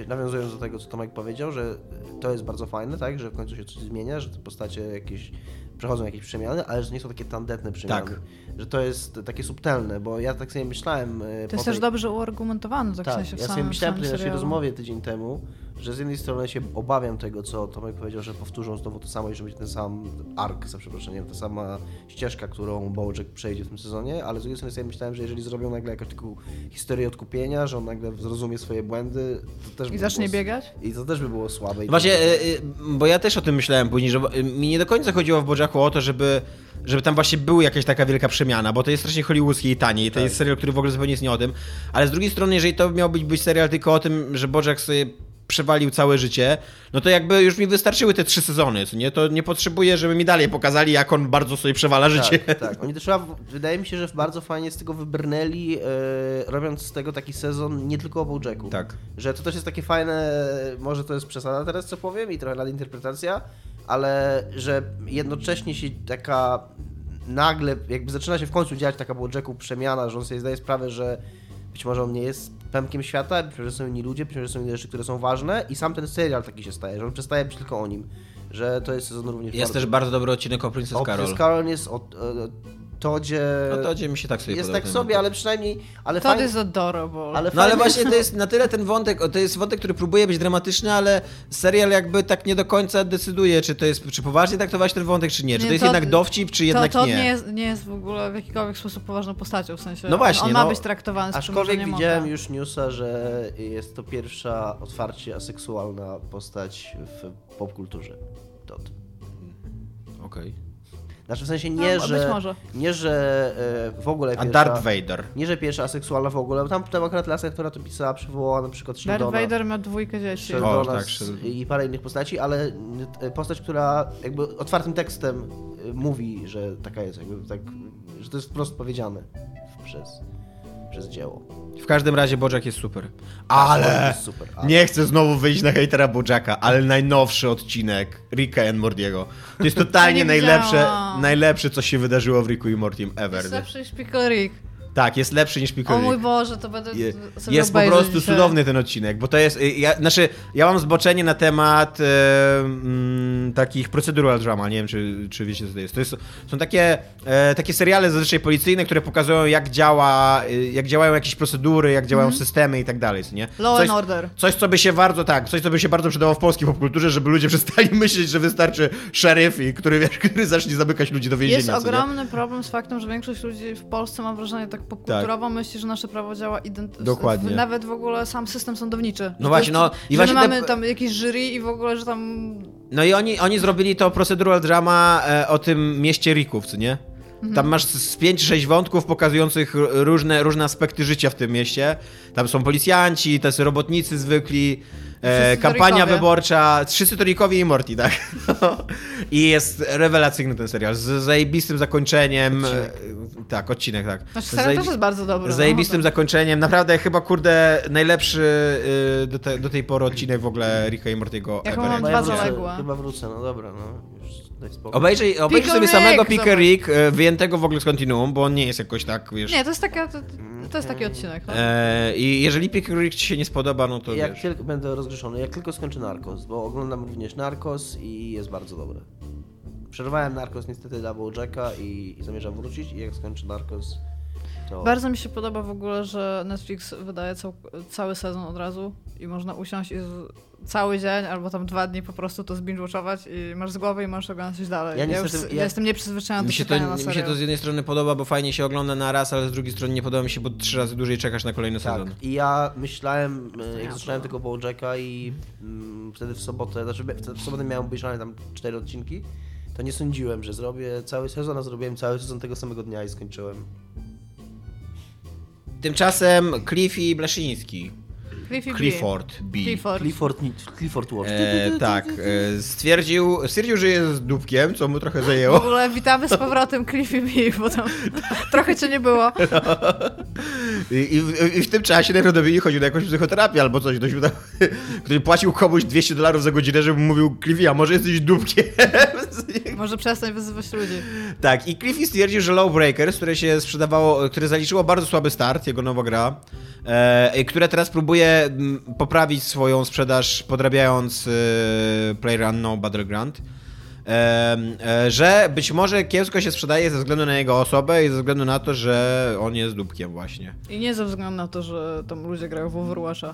e, nawiązując do tego, co Tomek powiedział, że to jest bardzo fajne, tak, że w końcu się coś zmienia, że te postacie jakieś przechodzą jakieś przemiany, ale że nie są takie tandetne przemiany. Tak. Że to jest takie subtelne, bo ja tak sobie myślałem... e, To jest tej- też dobrze uargumentowane, tak, w tak, sensie w ja sobie samym, myślałem w samym naszej serialu. rozmowie tydzień temu, że z jednej strony się obawiam tego, co Tomek powiedział, że powtórzą znowu to samo i że będzie ten sam ark, za przeproszeniem, ta sama ścieżka, którą Bojack przejdzie w tym sezonie, ale z drugiej strony sobie myślałem, że jeżeli zrobią nagle jakąś taką historię odkupienia, że on nagle zrozumie swoje błędy, to też by I zacznie było, biegać? I to też by było słabe. I Właśnie, to- e, e, bo ja też o tym myślałem później, że e, mi nie do końca chodziło w Bojacku o to, żeby, żeby tam właśnie była jakaś taka wielka przemiana, bo to jest strasznie hollywoodzkie i tanie i to Tak. jest serial, który w ogóle zupełnie jest nie o tym, ale z drugiej strony, jeżeli to miał być, być serial tylko o tym, że Bojack sobie przewalił całe życie, no to jakby już mi wystarczyły te trzy sezony, nie? To nie potrzebuję, żeby mi dalej pokazali, jak on bardzo sobie przewala życie. Tak, tak. Oni też wydaje mi się, że bardzo fajnie z tego wybrnęli, e, robiąc z tego taki sezon nie tylko o Bojacku. Tak. Że to też jest takie fajne, może to jest przesada teraz, co powiem, i trochę nadinterpretacja, ale że jednocześnie się taka nagle, jakby zaczyna się w końcu dziać taka Bojacku przemiana, że on sobie zdaje sprawę, że być może on nie jest pępkiem świata, być może są inni ludzie, być może są inne rzeczy, które są ważne i sam ten serial taki się staje, że on przestaje być tylko o nim. Że to jest sezon również Jest bardzo... też bardzo dobry odcinek o Princess O, Carol. Princess Carol jest o, o, Todzie... No to gdzie mi się tak sobie Jest podoba tak sobie, ale przynajmniej... Ale To fajnie, jest adorable. ale No ale właśnie to jest na tyle ten wątek, to jest wątek, który próbuje być dramatyczny, ale serial jakby tak nie do końca decyduje, czy to jest, czy poważnie traktować ten wątek, czy nie. Czy Nie, to jest to- jednak dowcip, czy jednak to, to nie. nie. jest, nie jest w ogóle w jakikolwiek sposób poważną postacią, w sensie No właśnie, on, on ma no. być traktowany z Aczkolwiek widziałem oka. już newsa, że jest to pierwsza otwarcie aseksualna postać w popkulturze. Dot. Okej. Znaczy w sensie nie, No, że... być może. Nie, że e, w ogóle A pierwsza... Darth Vader. Nie, że pierwsza aseksualna w ogóle, bo tam, tam akurat laska, która to pisała, przywołała na przykład Darth Sheldona. Vader miał dwójkę dzieci. Sheldona O, tak, i parę innych postaci, ale e, postać, która jakby otwartym tekstem e, mówi, że taka jest, jakby tak, że to jest wprost powiedziane przez, przez dzieło. W każdym razie Bojack jest super. Bojack Ale jest super, ale- nie chcę znowu wyjść na hejtera Bojacka, ale najnowszy odcinek Ricka and Mortiego. To jest totalnie Nie najlepsze, najlepsze, co się wydarzyło w Ricku i Mortim ever. Pickle Rick. Tak, jest lepszy niż Pickle O mój. Boże, to będę Je, sobie jest po prostu dzisiaj. cudowny ten odcinek, bo to jest. y, Ja, znaczy, ja mam zboczenie na temat e, mm, takich procedural drama. Nie wiem, czy, czy wiecie, co to jest. To jest są takie, e, takie seriale zazwyczaj policyjne, które pokazują, jak, działa, y, jak działają jakieś procedury, jak działają systemy i tak dalej. Nie? Law coś, and Order. Coś, co by się bardzo, tak, coś, co by się bardzo przydało w polskiej popkulturze, żeby ludzie przestali myśleć, że wystarczy szeryf, i który, wiesz, który zacznie zamykać ludzi do więzienia. Jest co nie? ogromny problem z faktem, że większość ludzi w Polsce ma wrażenie tak popkulturowo myśli, że nasze prawo działa identycznie. Dokładnie. Nawet w ogóle sam system sądowniczy. To właśnie, no, i właśnie my te- mamy tam jakieś jury i w ogóle, że tam... No i oni, oni zrobili to procedural drama e, o tym mieście Rików, co nie? Tam masz z z pięć, sześć wątków pokazujących różne, różne aspekty życia w tym mieście. Tam są policjanci, tacy robotnicy zwykli, e, kampania wyborcza, wszyscy Torikowie i Morty, tak? I jest rewelacyjny ten serial, z zajebistym zakończeniem. Odcinek. Tak, odcinek, tak. Znaczy, Z serial zajebi- też jest bardzo dobry. z no, zajebistym tak. zakończeniem. Naprawdę chyba, kurde, najlepszy y, do, te, do tej pory odcinek w ogóle Ricka i Mortiego Jaką ever. mam Chyba dwa ja wrócę, zaległe. chyba wrócę, no dobra, no już. Obejrzyj, obejrzyj Pickle sobie Rick, samego Picker. Rick, e, wyjętego w ogóle z kontinuum, bo on nie jest jakoś tak, wiesz... Nie, to jest, taka, to, to jest taki odcinek. No. E, I jeżeli Picker Rick ci się nie spodoba, no to Jak wiesz... tylko będę rozgrzeszony, jak tylko skończę Narcos, bo oglądam również Narcos i jest bardzo dobre. Przerwałem Narcos niestety dla Bojacka i, i zamierzam wrócić i jak skończę Narcos, To... Bardzo mi się podoba w ogóle, że Netflix wydaje cał, cały sezon od razu i można usiąść i z, cały dzień albo tam dwa dni po prostu to zbinge-watchować i masz z głowy i możesz oglądać coś dalej. Ja Ja, już, ja- ja jestem nieprzyzwyczajona do Mi się, to, mi się to z jednej strony podoba, bo fajnie się ogląda na raz, ale z drugiej strony nie podoba mi się, bo trzy razy dłużej czekasz na kolejny Tak, sezon. i ja myślałem, e, jak Ja zaczynałem to- tego Bojacka i mm, wtedy w sobotę, znaczy wtedy w sobotę miałem obejrzane tam cztery odcinki, to nie sądziłem, że zrobię cały sezon, a zrobiłem cały sezon tego samego dnia i skończyłem. Tymczasem Cliffy Blaszyński, Cliffy. Clifford B. Clifford. Clifford, Clifford. E, tak, e, stwierdził, stwierdził, że jest dupkiem, co mu trochę W zajęło. ogóle witamy z powrotem Cliffy B, bo tam trochę cię nie było. I, i, w- I w tym czasie najprawdopodobniej chodził na jakąś psychoterapię albo coś. Ktoś, tam- ktoś płacił komuś 200 dolarów za godzinę, żeby mu mówił Cliffy, a może jesteś dupkiem? Może przestań wyzywać ludzi. tak, i Cliffy stwierdził, że Lawbreakers, które się sprzedawało, które zaliczyło bardzo słaby start, jego nowa gra, e, które teraz próbuje poprawić swoją sprzedaż, podrabiając e, PlayerUnknown Battleground, e, e, że być może kiepsko się sprzedaje ze względu na jego osobę i ze względu na to, że on jest dupkiem właśnie. I nie ze względu na to, że tam ludzie grają w Overwatcha.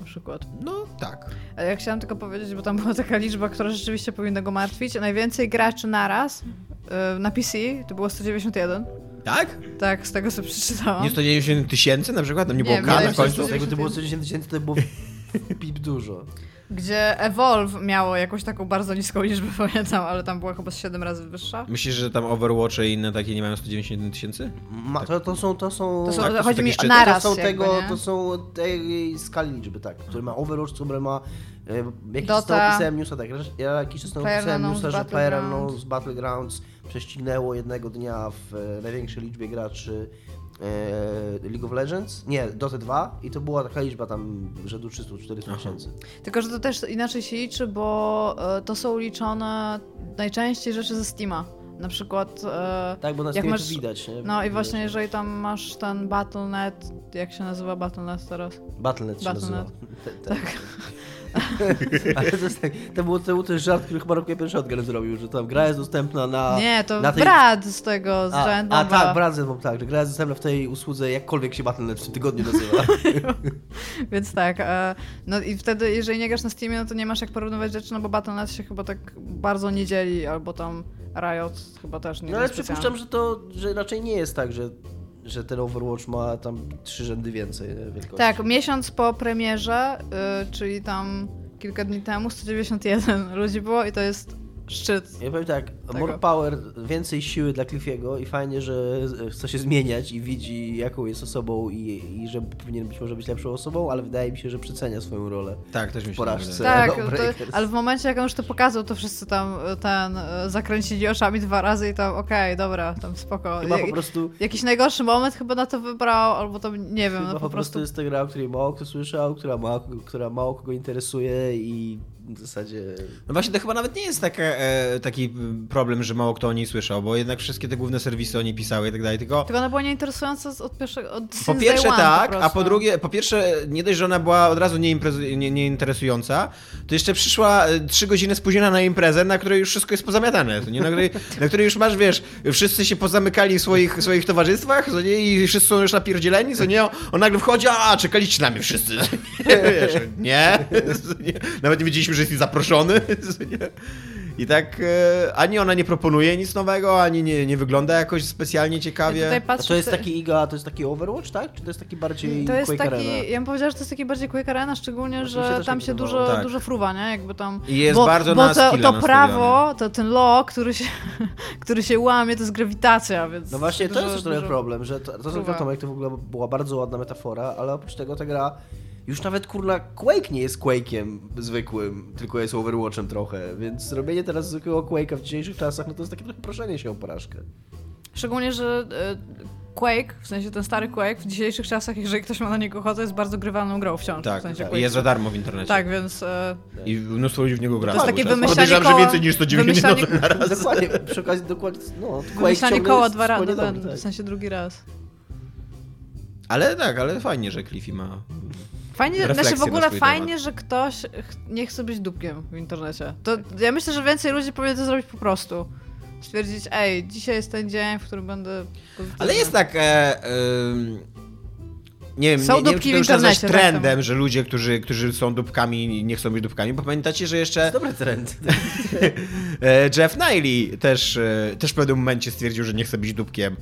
Na przykład. No tak. Ale ja chciałam tylko powiedzieć, bo tam była taka liczba, która rzeczywiście powinna go martwić. Najwięcej graczy naraz y, na PC to było 191. Tak? Tak, z tego co przeczytałam. Nie 190 tysięcy na przykład? Tam nie, Nie, było K na końcu? Jakby to było 110 tysięcy, to było pip dużo. Gdzie Evolve miało jakąś taką bardzo niską liczbę, pamiętam, ale tam była chyba z 7 razy wyższa. Myślisz, że tam Overwatche i inne takie nie mają 191 tysięcy? Ma, to, to są, to są... To są, Tak, to są chodzi mi szczyty. naraz to są jakby, tego, nie? to są tej skali liczby, tak. Który ma Overwatch, który ma e, jakiś czas Dota. temu pisałem newsa, tak. Ja jakiś czas temu pisałem PlayerUnknown's newsa, że Battlegrounds. PlayerUnknown's Battlegrounds prześcignęło jednego dnia w e, największej liczbie graczy e, League of Legends. Nie, Dota 2 i to była taka liczba tam rzędu 300-400 tysięcy. Tylko, że to też inaczej się liczy, bo e, to są liczone najczęściej rzeczy ze Steama. Na przykład. Tak, bo na Jak masz- to widać, nie? no i Widać. właśnie, jeżeli tam masz ten Battle.net, jak się nazywa Battle.net teraz? Battle.net się Battle.net. nazywa. Te- Ale to, jest tak, to, był, to też żart, który chyba Rocky Shotgun zrobił, że tam gra jest dostępna na... Nie, to na tej- brat z tego, z A, Giant a tak, brat ze mną, tak, że gra jest dostępna w tej usłudze, jakkolwiek się Battle.net w tym tygodniu nazywa. Więc tak. E, no i wtedy, jeżeli nie grasz na Steamie, no to nie masz jak porównywać rzeczy, no bo Battle.net się chyba tak bardzo nie dzieli, albo tam Riot chyba też nie No ale przypuszczam, że to, że raczej nie jest tak, że, że ten Overwatch ma tam trzy rzędy więcej wielkości. Tak, miesiąc po premierze, y, czyli tam kilka dni temu, 191 ludzi było i to jest szczyt. Ja powiem tak, Tego. more power, więcej siły dla Cliffiego i fajnie, że chce się zmieniać i widzi jaką jest osobą i, i że powinien być może być lepszą osobą, ale wydaje mi się, że przecenia swoją rolę. Tak, też mi się Porażce. Tak, Lawbreakers. to, ale w momencie jak on już to pokazał, to wszyscy tam y, ten y, zakręcili oczami dwa razy i tam okej, dobra, tam spoko. Chyba po prostu... Jakiś najgorszy moment chyba na to wybrał, albo tam nie wiem, Chyba no po prostu jest to gra, o której mało kto słyszał, która mało, która mało kogo interesuje i w zasadzie... No właśnie, to chyba nawet nie jest taka, e, taki problem, że mało kto o niej słyszał, bo jednak wszystkie te główne serwisy o niej pisały i tak dalej, tylko... Tylko ona była nieinteresująca od pierwszego. Od Po pierwsze one tak, po a po drugie, po pierwsze, nie dość, że ona była od razu nieinprezu- nie, nieinteresująca, to jeszcze przyszła e, trzy godziny spóźniona na imprezę, na której już wszystko jest pozamiatane, to nie? Na, której, na której już masz, wiesz, wszyscy się pozamykali w swoich, swoich towarzystwach, co nie? I wszyscy są już napierdzieleni, co nie? On nagle wchodzi, a czekaliście na mnie wszyscy. Wiesz, nie? Nie? Nawet nie wiedzieliśmy, że jesteś zaproszony. Co nie? I tak e, ani ona nie proponuje nic nowego, ani nie, nie wygląda jakoś specjalnie Ja ciekawie. tutaj A patrzę, to jest taki IGA, to jest taki Overwatch, tak? Czy to jest taki bardziej To jest Quake taki, Arena? ja bym powiedziała, że to jest taki bardziej Quake Arena, szczególnie, się że też tam tak się wydawało. dużo, Tak. dużo fruwa, nie? Jakby tam... I jest bo, bardzo bo na to, to prawo, to ten law, który się, który się łamie, to jest grawitacja, więc... No właśnie, to jest też trochę dużo- problem, że to, to Próba. Tomek to w ogóle była bardzo ładna metafora, ale oprócz tego ta gra już nawet kurna Quake nie jest Quake'iem zwykłym, tylko jest Overwatchem trochę, więc zrobienie teraz zwykłego Quake'a w dzisiejszych czasach, no to jest takie trochę proszenie się o porażkę. Szczególnie, że e, Quake, w sensie ten stary Quake w dzisiejszych czasach, jeżeli ktoś ma na niego ochotę, jest bardzo grywalną grą wciąż. Tak, w sensie tak. Quake. jest za darmo w internecie. Tak, więc e, I mnóstwo ludzi w niego gra. to jest takie wymyślanie Podejrzewam, koła... że więcej niż 190 wymyślanie- na raz. Dokładnie, przy okazji dokładnie, no, Quake Wymyślanie koła dwa razy, dobry, w tak. sensie drugi raz. Ale tak, ale fajnie, że Cliffy ma... Fajnie, znaczy w ogóle fajnie, temat. że ktoś ch- nie chce być dupkiem w internecie. To ja myślę, że więcej ludzi powinien to zrobić po prostu. stwierdzić, ej, dzisiaj jest ten dzień, w którym będę pozytywny. Ale jest tak. E, ym, nie wiem, Są nie, nie wiem, czy to już nazwać tak trendem, że ludzie, którzy, którzy są dupkami, nie chcą być dupkami. Bo pamiętacie, że jeszcze Dobry trend. e, Jeff Niley też, e, też w pewnym momencie stwierdził, że nie chce być dupkiem.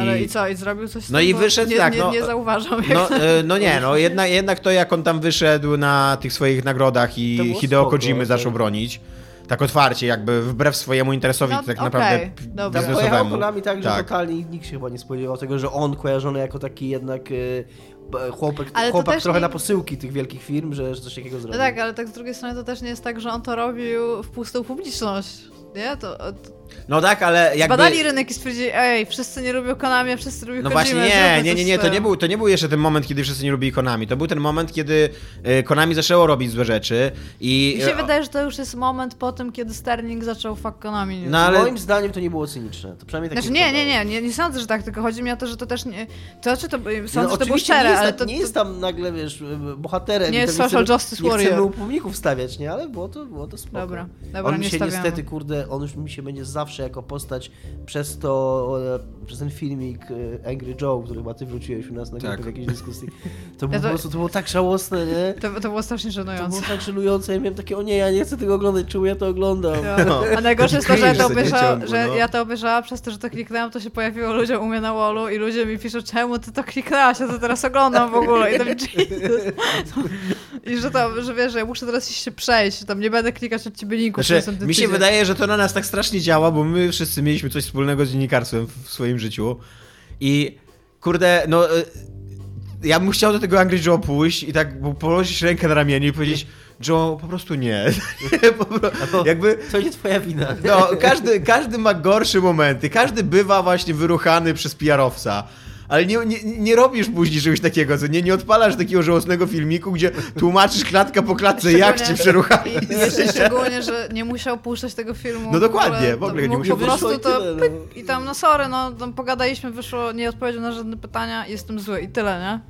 Ale i co, i zrobił coś z No tym? i wyszedł nie, tak, nie, no, nie zauważam. No, e, no nie, no jednak, jednak to jak on tam wyszedł na tych swoich nagrodach i Hideo spoko, Kojimy to- zaczął bronić. Tak otwarcie, jakby wbrew swojemu interesowi No, tak okej, naprawdę dobra. Pojechał biznesowemu. Konami tak, że Tak. totalnie nikt się chyba nie spodziewał tego, że on kojarzony jako taki jednak e, b- chłopak, Ale trochę nie- na posyłki tych wielkich firm, że, że coś takiego No zrobił. tak, ale tak z drugiej strony to też nie jest tak, że on to robił w pustą publiczność. Nie? To, to No tak, ale jakby... Badali rynek i stwierdzili, ej, wszyscy nie lubią Konami, a wszyscy lubią No Kojimę, właśnie nie, nie, nie, nie, to nie, był, to nie był jeszcze ten moment, kiedy wszyscy nie lubili Konami. To był ten moment, kiedy e, Konami zaczęło robić złe rzeczy i... Mi się wydaje, że to już jest moment po tym, kiedy Sterling zaczął fuck Konami. No ale... Moim zdaniem to nie było cyniczne. To przynajmniej tak Znaczy nie, nie, nie, nie, nie sądzę, że tak, tylko chodzi mi o to, że to też nie... To znaczy, to, sądzę, No, że to było oczywiście szczere, nie jest, ale tam, to... nie jest tam nagle, wiesz, bohaterem. Nie jest tak social chcemy- justice Nie chcemy warrior. pomników stawiać, nie? Ale było to, było to spoko. Dobra, dobra, on mi nie się niestety, kurde, on już mi się będzie zawsze jako postać przez to, e, przez ten filmik e, Angry Joe, który chyba ty wróciłeś u nas na Tak. w jakiejś dyskusji. To było Ja to- po prostu, to było tak żałosne, nie? To, to było strasznie To żenujące. było tak żenujące, ja miałem takie, o nie, ja nie chcę tego oglądać, czemu ja to oglądam? No. A najgorsze jest to, że ja to, ciągło, że no. ja to obejrzałam przez to, że to kliknęłam, to się pojawiło ludziom u mnie na wallu i ludzie mi piszą, czemu ty to kliknęłaś, ja to teraz oglądam w ogóle. I tam. I że tam, że wiesz, że ja muszę teraz iść się przejść, tam nie będę klikać od ciebie linków. Znaczy, mi się wydaje, że to na nas tak strasznie działa, bo my wszyscy mieliśmy coś wspólnego z dziennikarstwem w swoim życiu. I kurde, no. e, Ja bym chciał do tego Angry Joe pójść i tak po- położyć rękę na ramieniu i powiedzieć, Joe, po prostu nie. po pro... Jakby. To nie twoja wina. No, każdy, każdy ma gorsze momenty, każdy bywa właśnie wyruchany przez PR-owca. Ale nie, nie, nie robisz później czegoś takiego, co nie, nie odpalasz takiego żałosnego filmiku, gdzie tłumaczysz klatka po klatce, jak cię przeruchali. Jeszcze szczególnie, że nie musiał puszczać tego filmu. No dokładnie, w ogóle nie musiał Po prostu to tyle, no. i tam, no sorry, no tam pogadaliśmy, wyszło, nie odpowiedział na żadne pytania, jestem zły i tyle, nie?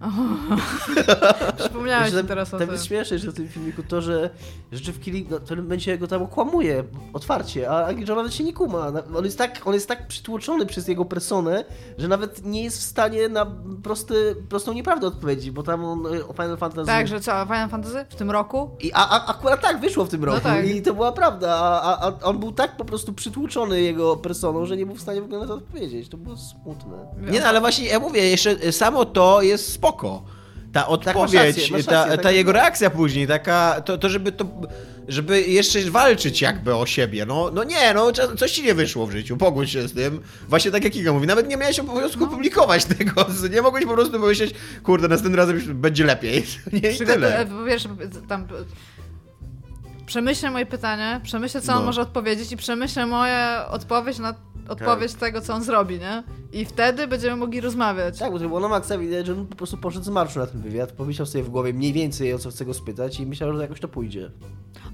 Przypomniałeś tam- teraz o tym. jest śmieszne że w tym filmiku to, że że w Killing, no, momencie go tam okłamuje otwarcie, a Joe nawet się nie kuma. On jest tak, on jest tak przytłoczony przez jego personę, że nawet nie jest w stanie na prosty, prostą nieprawdę odpowiedzieć, bo tam on y, o Final Fantasy... Tak, że co, Final Fantasy w tym roku? I, a, a akurat tak wyszło w tym roku tak. i to była prawda, a, a, on był tak po prostu przytłuczony jego personą, że nie był w stanie w ogóle na to odpowiedzieć. To było smutne. Nie no, ale właśnie ja mówię, jeszcze samo to jest spoko. Ta odpowiedź, rację, masz ta, rację, ta tak- jego reakcja później, taka, to, to żeby to, żeby jeszcze walczyć jakby o siebie, no, no nie, no co- coś ci nie wyszło w życiu, pogódź się z tym. Właśnie tak jak Iga mówi, nawet nie miałeś obowiązku publikować tego, nie mogłeś po prostu pomyśleć, kurde, następnym razem będzie lepiej, nie i tyle. tam... Przemyślę moje pytanie, przemyślę, co on No. może odpowiedzieć i przemyślę moje odpowiedź na odpowiedź tego, co on zrobi, nie? I wtedy będziemy mogli rozmawiać. Tak, bo to było na maksa widać, że on po prostu poszedł z marszu na ten wywiad, pomyślał sobie w głowie mniej więcej o co chce go spytać i myślał, że jakoś to pójdzie.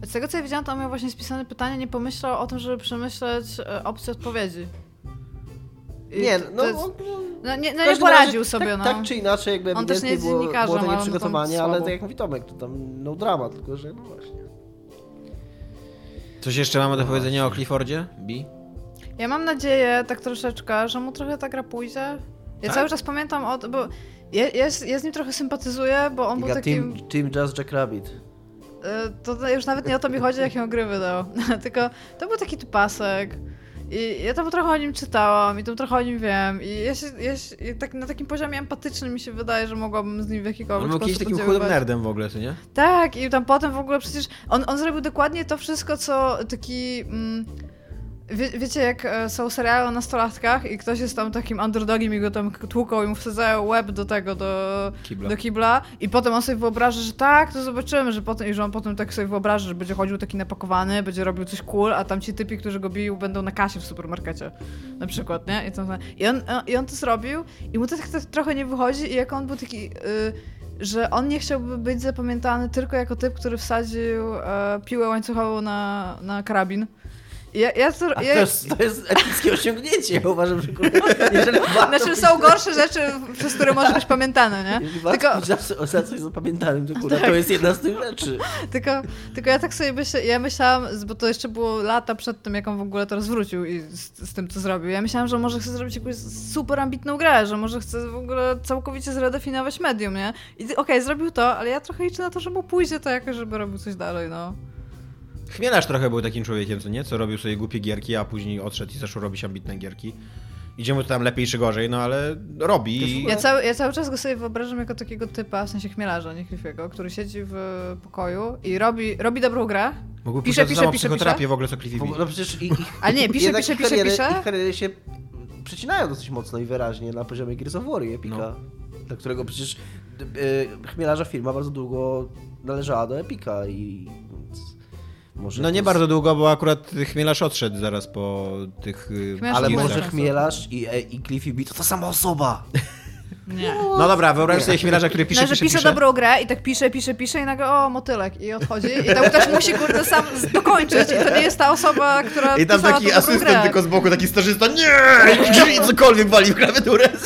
Z tego co ja widziałam, to on miał właśnie spisane pytanie, nie pomyślał o tym, żeby przemyśleć e, opcję odpowiedzi. I Nie, no, jest- on, no nie, no nie poradził razie, sobie, tak, no. Tak czy inaczej, jakby On też nie jest było, dziennikarzem, było tam nieprzygotowanie, ale tak jak mówi Tomek, to tam no drama, tylko że no właśnie. Coś jeszcze mamy do powiedzenia o Cliffordzie? Bi? Ja mam nadzieję, tak troszeczkę, że mu trochę ta gra pójdzie. Ja Tak? cały czas pamiętam o bo ja, ja, z- ja z nim trochę sympatyzuję, bo on był takim... Team, team Just Jack Rabbit. e, To już nawet nie o to mi chodzi, jakie on gry wydał. Tylko to był taki typasek. I ja tam trochę o nim czytałam i tam trochę o nim wiem. I ja się, ja się tak, na takim poziomie empatycznym mi się wydaje, że mogłabym z nim w jakikolwiek On był kiedyś sposób takim chudym nerdem w ogóle, co nie? Tak, i tam potem w ogóle przecież on, on zrobił dokładnie to wszystko, co taki. Mm, wie, wiecie, jak e, są seriale o nastolatkach i ktoś jest tam takim underdogiem i go tam tłuką i mu wsadzają łeb do tego, do Kibla. do kibla i potem on sobie wyobraża, że tak, to zobaczymy, że potem, i że on potem tak sobie wyobraża, że będzie chodził taki napakowany, będzie robił coś cool, a tam ci typi, którzy go biją, będą na kasie w supermarkecie, na przykład, nie? I, to, i, on, i on to zrobił i mu to tak, tak trochę nie wychodzi i jak on był taki... y, że on nie chciałby być zapamiętany tylko jako typ, który wsadził e, piłę łańcuchową na, na karabin. Ja, ja, ja, to, jest, to jest epickie osiągnięcie. Ja uważam, że kurde, jeżeli warto Znaczy są gorsze rzeczy, przez które może być pamiętane, nie? Jeżeli Tylko, być za, za coś zapamiętanym, to kurde, Tak. to jest jedna z tych rzeczy. tylko, tylko ja tak sobie myślę, ja myślałam, bo to jeszcze było lata przed tym, jak on w ogóle to rozwrócił i z, z tym, co zrobił. Ja myślałam, że może chce zrobić jakąś super ambitną grę, że może chce w ogóle całkowicie zredefiniować medium, nie? I okej, zrobił to, ale ja trochę liczę na to, że mu pójdzie to jakoś, żeby robił coś dalej, no. Chmielarz trochę był takim człowiekiem, co nie? Co robił sobie głupie gierki, a później odszedł i zaczął robić ambitne gierki. Idzie mu to tam lepiej czy gorzej, no ale robi. i- Ja cały, ja cały czas go sobie wyobrażam jako takiego typa, w sensie chmielarza, nie Cliffiego, który siedzi w pokoju i robi, robi dobrą grę, Mógłby pisze, pisze, pisze, pisze, pisze, psychoterapię pisze. w ogóle co Cliffy no przecież ich, Ale nie, pisze, pisze, pisze, pisze. Ich kariery się przecinają dosyć mocno i wyraźnie na poziomie Gears of War i Epica, No. dla którego przecież y, Chmielarza firma bardzo długo należała do Epica i może No nie bardzo długo, bo akurat Chmielarz odszedł zaraz po tych... y, Chmielarz Ale nie może będzie. Chmielarz i, e, i Cliffy B to ta sama osoba. Nie. No dobra, wyobraź sobie Chmielarza, który pisze, no, że pisze, pisze, pisze. dobrą grę i tak pisze, pisze, pisze i nagle o, motylek i odchodzi i tam ktoś musi kurde sam dokończyć i to nie jest ta osoba, która I tam taki asystent grę. tylko z boku, taki starzysta, nie! I cokolwiek wali w klawiaturę.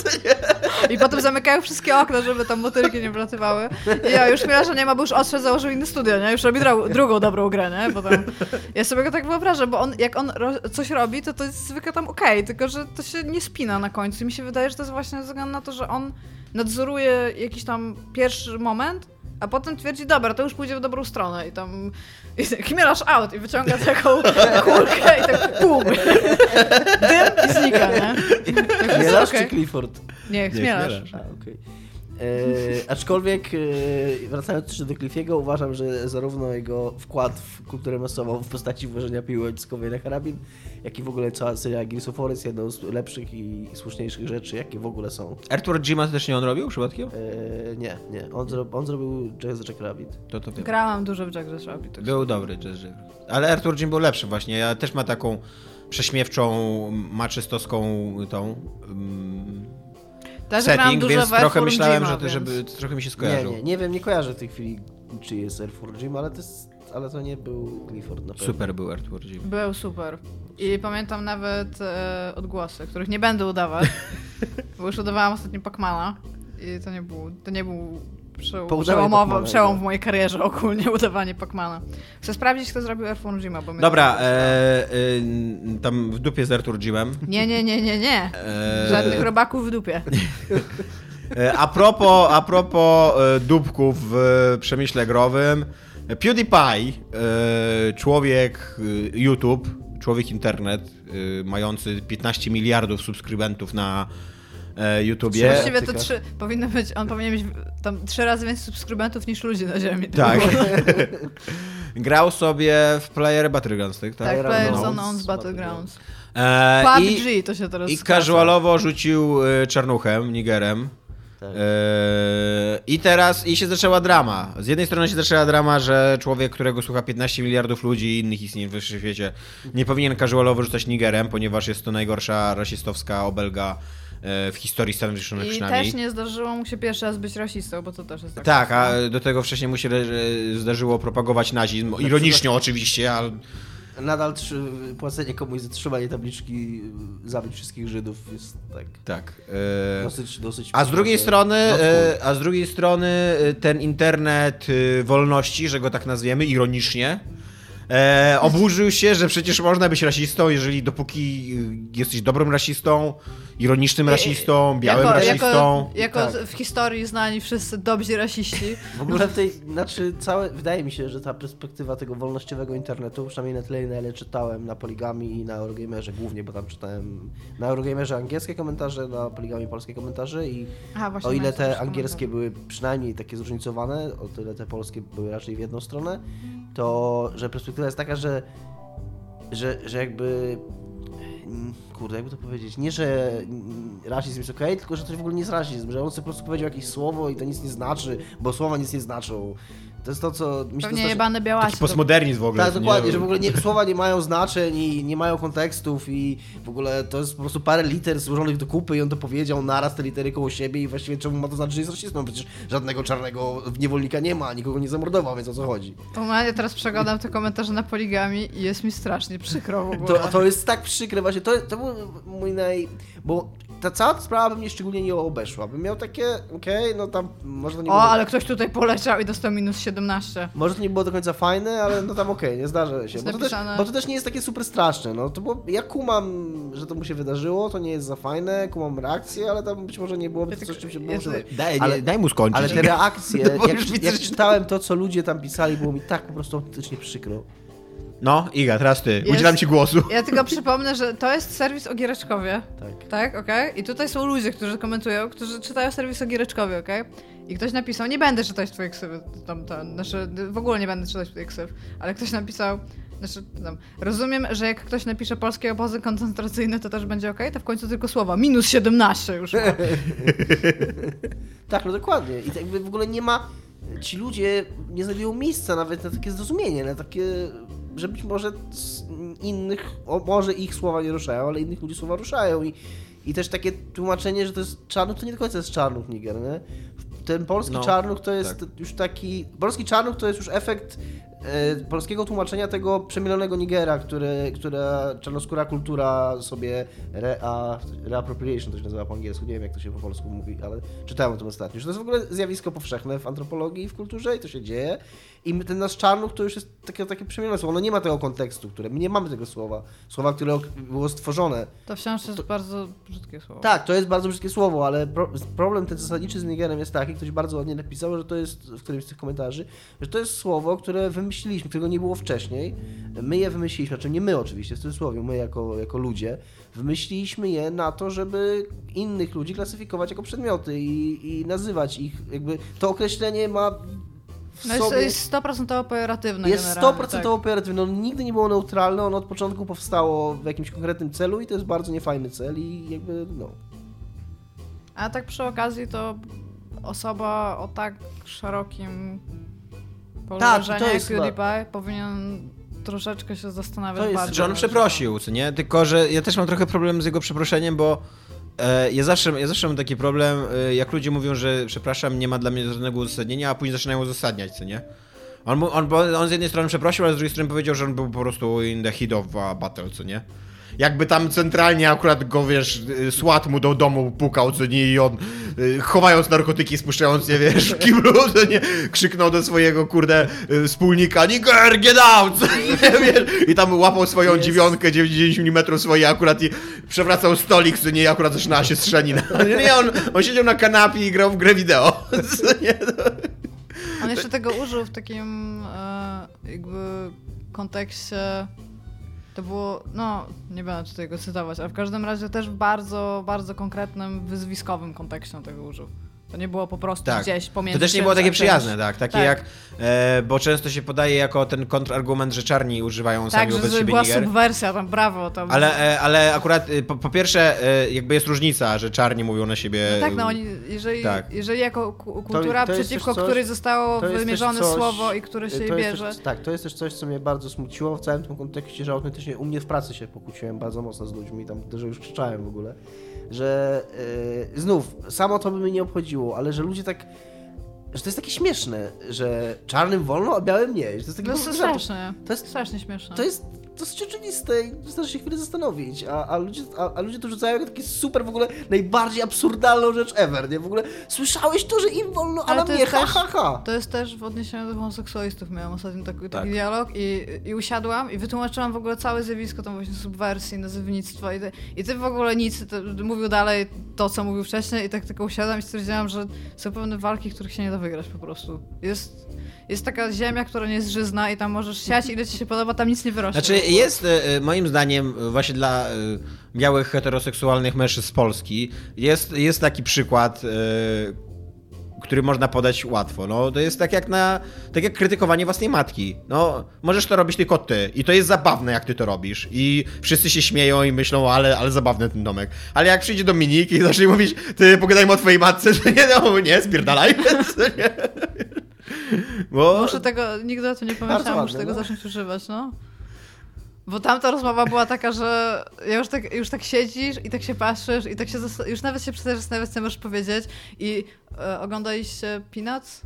I potem zamykają wszystkie okna, żeby tam motylki nie wlatywały. I ja już chwila, że nie ma, bo już odszedł, założył inne studio, nie? Już robi dro- drugą dobrą grę, nie? Potem... Ja sobie go tak wyobrażam, bo on, jak on ro- coś robi, to to jest zwykle tam okej, tylko że to się nie spina na końcu. I mi się wydaje, że to jest właśnie ze względu na to, że on nadzoruje jakiś tam pierwszy moment, a potem twierdzi, dobra, to już pójdzie w dobrą stronę i tam i chmielasz out i wyciąga taką kulkę i tak pum. Dym i znika, nie? Chmielarz okej. czy Clifford? Nie, chmielasz. Chmielarz. A, okej. E, aczkolwiek e, wracając jeszcze do Cliffiego, uważam, że zarówno jego wkład w kulturę masową w postaci włożenia piły ociskowej na karabin, jak i w ogóle cała seria Gears of War jest jedną z lepszych i słuszniejszych rzeczy, jakie w ogóle są. Arthur Jima też nie on robił przypadkiem? E, nie, nie. On, zro, on zrobił Jazz Jack Rabbit. To to wiem. Grałam dużo w Jack the Rabbit. Był dobry Jazz Jack. Ale Arthur Jim był lepszy właśnie. Ja też ma taką prześmiewczą, maczystowską tą um, Też setting, więc trochę myślałem, że, to, więc- żeby trochę mi się Nie, skojarzył. nie, nie wiem, nie kojarzę w tej chwili, czy jest Air Force Gym, ale to, jest, ale to nie był Clifford na pewno. Super był Arthur Jim. Był super. I pamiętam nawet e, odgłosy, których nie będę udawać, bo już udawałam ostatnio Pacmana i to nie był, to nie był przeł- przełomowy, przełom no. w mojej karierze ogólnie udawanie Pacmana. Chcę sprawdzić, kto zrobił Airform Gyma, bo Dobra, e, e, tam w dupie z Jimem. Nie, nie, nie, nie, nie. E, Żadnych robaków w dupie. E, A propos, a propos e, dupków w przemyśle growym, PewDiePie, człowiek YouTube, człowiek internet, mający 15 miliardów subskrybentów na e, YouTubie. Właściwie to trzy, powinno być, on powinien mieć tam trzy razy więcej subskrybentów niż ludzi na ziemi. Tak. Grał sobie w Player Battlegrounds, tak? Tak, Player Players Unknowns Battlegrounds. E, I, PUBG to się teraz I casualowo rzucił e, czarnuchem, nigerem. Tak. E, I teraz i się zaczęła drama. Z jednej strony się zaczęła drama, że człowiek, którego słucha 15 miliardów ludzi i innych istnień w świecie, nie powinien casualowo rzucać nigerem, ponieważ jest to najgorsza rasistowska obelga w historii Stanów Zjednoczonych I przynajmniej. też nie zdarzyło mu się pierwszy raz być rasistą, bo to też jest tak. Tak, a do tego wcześniej mu się e, zdarzyło propagować nazizm. Ironicznie oczywiście, ale Nadal trzy, płacenie komuś za trzymanie tabliczki y, zabić wszystkich Żydów jest tak tak. e, dosyć, dosyć... A z drugiej strony, not e, a z drugiej strony e, ten internet e, wolności, że go tak nazwiemy, ironicznie, e, oburzył się, że przecież można być rasistą, jeżeli dopóki e, jesteś dobrym rasistą, ironicznym rasistą, białym jako, rasistą. Jako, jako Tak. w historii znani wszyscy dobrzy rasiści. W ogóle w tej, znaczy całe, wydaje mi się, że ta perspektywa tego wolnościowego internetu, przynajmniej na tyle, na ile czytałem na Poligami i na Eurogamerze głównie, bo tam czytałem na Eurogamerze angielskie komentarze, na Poligami polskie komentarze i Aha, o ile te angielskie były przynajmniej takie zróżnicowane, o tyle te polskie były raczej w jedną stronę, to że perspektywa jest taka, że, że, że jakby mm, kurde, jakby to powiedzieć, nie, że rasizm jest okej, tylko że to w ogóle nie jest rasizm, że on sobie po prostu powiedział jakieś słowo i to nic nie znaczy, bo słowa nic nie znaczą. To jest to, co mi się to Pewnie strasznie- jebane. Taki postmodernizm w ogóle. Tak, co nie? dokładnie, że w ogóle nie, słowa nie mają znaczeń i nie mają kontekstów i w ogóle to jest po prostu parę liter złożonych do kupy i on to powiedział naraz te litery koło siebie i właściwie czemu ma to znaczyć, że jest rasistą? Przecież żadnego czarnego niewolnika nie ma, nikogo nie zamordował, więc o co chodzi? To ja teraz przeglądam te komentarze na poligami i jest mi strasznie przykro w ogóle. To, to jest tak przykre właśnie, to, to był mój naj... bo ta cała sprawa by mnie szczególnie nie obeszła, bym miał takie, okej, no tam może to nie O, było... ale ktoś tutaj poleciał i dostał minus 17. Może to nie było do końca fajne, ale no tam okej, nie zdarza się. Bo to, też, bo to też nie jest takie super straszne. No to było, ja kumam, że to mu się wydarzyło, to nie jest za fajne, kumam reakcję, ale tam być może nie byłoby to coś, czym się było używać. Daj, Ale- daj mu skończyć. Ale te reakcje, jak, jak czytałem to, co ludzie tam pisali, było mi tak po prostu autentycznie przykro. No, Iga, teraz ty. Jest- Udzielam ci głosu. Ja tylko przypomnę, że to jest serwis o Giereczkowie. Tak. Tak, okej? I tutaj są ludzie, którzy komentują, którzy czytają serwis o Giereczkowie, okej? I ktoś napisał, nie będę czytać twojej ksywy, tam, tam, znaczy w ogóle nie będę czytać twoich ksyw, ale ktoś napisał, znaczy tam, rozumiem, że jak ktoś napisze polskie obozy koncentracyjne, to też będzie okej, to w końcu tylko słowa, minus 17 już. Tak, no dokładnie. I tak jakby w ogóle nie ma. Ci ludzie nie znajdują miejsca nawet na takie zrozumienie, na takie. Że być może z innych, o, może ich słowa nie ruszają, ale innych ludzi słowa ruszają. I, I też takie tłumaczenie, że to jest czarnuch, to nie do końca jest czarnuch Niger, nie? Ten polski No, czarnuch to jest tak. już taki. Polski czarnuch to jest już efekt polskiego tłumaczenia tego przemielonego Nigera, który, która czarnoskóra kultura sobie rea, reappropriation to się nazywa po angielsku, nie wiem jak to się po polsku mówi, ale czytałem o tym ostatnio, że to jest w ogóle zjawisko powszechne w antropologii i w kulturze i to się dzieje i ten nasz czarnuch to już jest takie, takie przemielone słowo, ono nie ma tego kontekstu, które, my nie mamy tego słowa, słowa, które było stworzone. To wciąż jest bardzo brzydkie słowo. Tak, to jest bardzo brzydkie słowo, ale pro, problem ten zasadniczy z Nigerem jest taki, ktoś bardzo ładnie napisał, że to jest w którymś z tych komentarzy, że to jest słowo, które wymyśliliśmy, którego nie było wcześniej. My je wymyśliliśmy, znaczy nie my oczywiście, w cudzysłowie, my jako, jako ludzie, wymyśliliśmy je na to, żeby innych ludzi klasyfikować jako przedmioty i, i nazywać ich, jakby to określenie ma No jest, sobie... jest 100% pejoratywne Jest generalnie, 100% tak. operatywne, ono nigdy nie było neutralne, ono od początku powstało w jakimś konkretnym celu i to jest bardzo niefajny cel i jakby no. A tak przy okazji to osoba o tak szerokim Tak, to jest PewDiePie powinien troszeczkę się zastanawiać To jest-. Że on przeprosił, co nie? Tylko, że ja też mam trochę problem z jego przeproszeniem, bo e, ja, zawsze, ja zawsze mam taki problem, e, jak ludzie mówią, że przepraszam, nie ma dla mnie żadnego uzasadnienia, a później zaczynają uzasadniać, co nie? On, on, on z jednej strony przeprosił, ale z drugiej strony powiedział, że on był po prostu in the heat of battle, co nie? Jakby tam centralnie akurat go, wiesz, y, SWAT mu do domu pukał, co nie, i on y, chowając narkotyki, spuszczając je, wiesz, w kiblu, co nie, krzyknął do swojego, kurde, y, wspólnika, Niger, get out, co nie, wiesz, i tam łapał swoją Jest. dziewiątkę 90 mm swoje akurat i przewracał stolik, co nie, i akurat zaczynała się strzelina. Nie, nie, on, on siedział na kanapie i grał w grę wideo, co nie, no. On jeszcze tego użył w takim e, jakby kontekście. To było, no, nie będę tutaj go cytować, ale w każdym razie też w bardzo, bardzo konkretnym, wyzwiskowym kontekście on tego użył. To nie było po prostu Tak. gdzieś pomiędzy. To też nie było takie przyjazne, tak? Takie Tak. jak, e, bo często się podaje jako ten kontrargument, że czarni używają Tak, sami że wobec to siebie była niger. subwersja, tam brawo. Tam. Ale, e, ale akurat e, po, po pierwsze, e, jakby jest różnica, że czarni mówią na siebie. No tak, no oni, jeżeli, tak. jeżeli jako ku- kultura, to jest przeciwko coś- której zostało to wymierzone coś- słowo i które się to bierze. Też, tak, to jest też coś, co mnie bardzo smuciło w całym tym kontekście, że autentycznie u mnie w pracy się pokłóciłem bardzo mocno z ludźmi, tam, że już krzyczałem w ogóle, że yy, znów, samo to by mnie nie obchodziło, ale że ludzie tak, że to jest takie śmieszne, że czarnym wolno, a białym nie. Że to jest takie No to strasznie. To jest, Strasznie śmieszne. to jest dosyć oczywiste i wystarczy się chwilę zastanowić, a, a, ludzie, a, a ludzie to rzucają jako takie super w ogóle najbardziej absurdalną rzecz ever, nie? W ogóle słyszałeś to, że im wolno, a Ale nam to nie, jest ha, też- ha, ha. To jest też w odniesieniu do homoseksualistów. Miałam ostatnio taki, taki Tak. dialog i, i usiadłam i wytłumaczyłam w ogóle całe zjawisko tam właśnie subwersji, nazywnictwa i ty, i ty w ogóle nic, ty, mówił dalej to, co mówił wcześniej i tak tylko usiadłam i stwierdziłam, że są pewne walki, których się nie da wygrać po prostu. Jest, jest taka ziemia, która nie jest żyzna i tam możesz siać ile ci się podoba, tam nic nie wyrośnie. Znaczy jest e, e, moim zdaniem e, właśnie dla białych heteroseksualnych mężczyzn z Polski jest, jest taki przykład, który można podać łatwo. No, to jest tak jak na tak jak krytykowanie własnej matki. No, możesz to robić tylko ty i to jest zabawne jak ty to robisz i wszyscy się śmieją i myślą, ale, ale zabawny ten domek. Ale jak przyjdzie Dominik i zacznie mówić, ty pogadajmy o twojej matce, to nie, no nie, spierdalaj. Nie. Bo... Muszę tego, nigdy o tym nie pomyślałam, ładne, muszę tego no. zacząć używać, no. Bo tamta rozmowa była taka, że ja już tak, już tak siedzisz i tak się patrzysz i tak się już nawet się przestajesz zastanawiać, co możesz powiedzieć i e, oglądaliście Peanuts?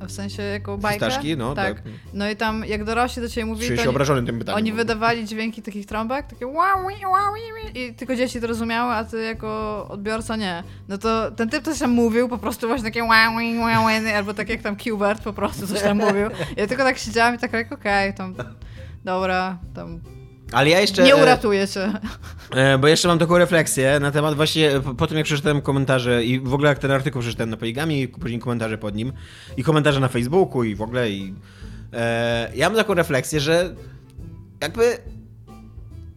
W sensie jako bajkę? Fistaszki? No, tak. No i tam jak dorośli do ciebie mówili, Czuję się tym pytaniem. oni wydawali dźwięki takich trąbek, takie wow, wow, i tylko dzieci to rozumiały, a ty jako odbiorca nie. No to ten typ coś tam mówił, po prostu właśnie takie wow, wow, albo tak jak tam Qbert po prostu coś tam mówił. Ja tylko tak siedziałam i tak jak okej, tam dobra, tam Ale ja jeszcze... nie e, uratuje cię. E, Bo jeszcze mam taką refleksję na temat właśnie, po- po tym jak przeczytałem komentarze i w ogóle jak ten artykuł przeczytałem na Poligami i później komentarze pod nim i komentarze na Facebooku i w ogóle i e, ja mam taką refleksję, że jakby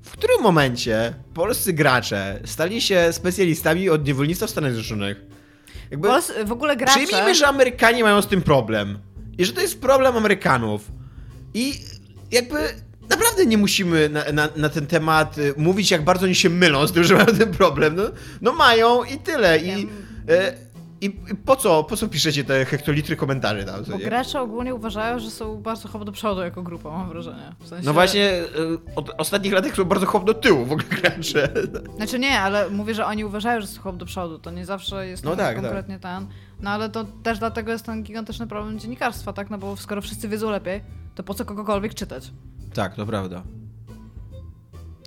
w którym momencie polscy gracze stali się specjalistami od niewolnictwa w Stanach Zjednoczonych? Jakby, Pols- w ogóle gracze... Przyjmijmy, że Amerykanie mają z tym problem. I że to jest problem Amerykanów. I jakby naprawdę nie musimy na, na, na ten temat y, mówić, jak bardzo oni się mylą z tym, że mają ten problem. No, no mają i tyle. I, e, i, I po co, po co piszecie te hektolitry komentarzy tam? Bo gracze ogólnie uważają, że są bardzo hop do przodu jako grupa, mam wrażenie. W sensie... No właśnie, y, od ostatnich lat są bardzo chłop do tyłu w ogóle gracze. Znaczy nie, ale mówię, że oni uważają, że są hop do przodu. To nie zawsze jest No no tak, konkretnie ten. No ale to też dlatego jest ten gigantyczny problem dziennikarstwa, tak? No bo skoro wszyscy wiedzą lepiej, to po co kogokolwiek czytać? Tak, to prawda.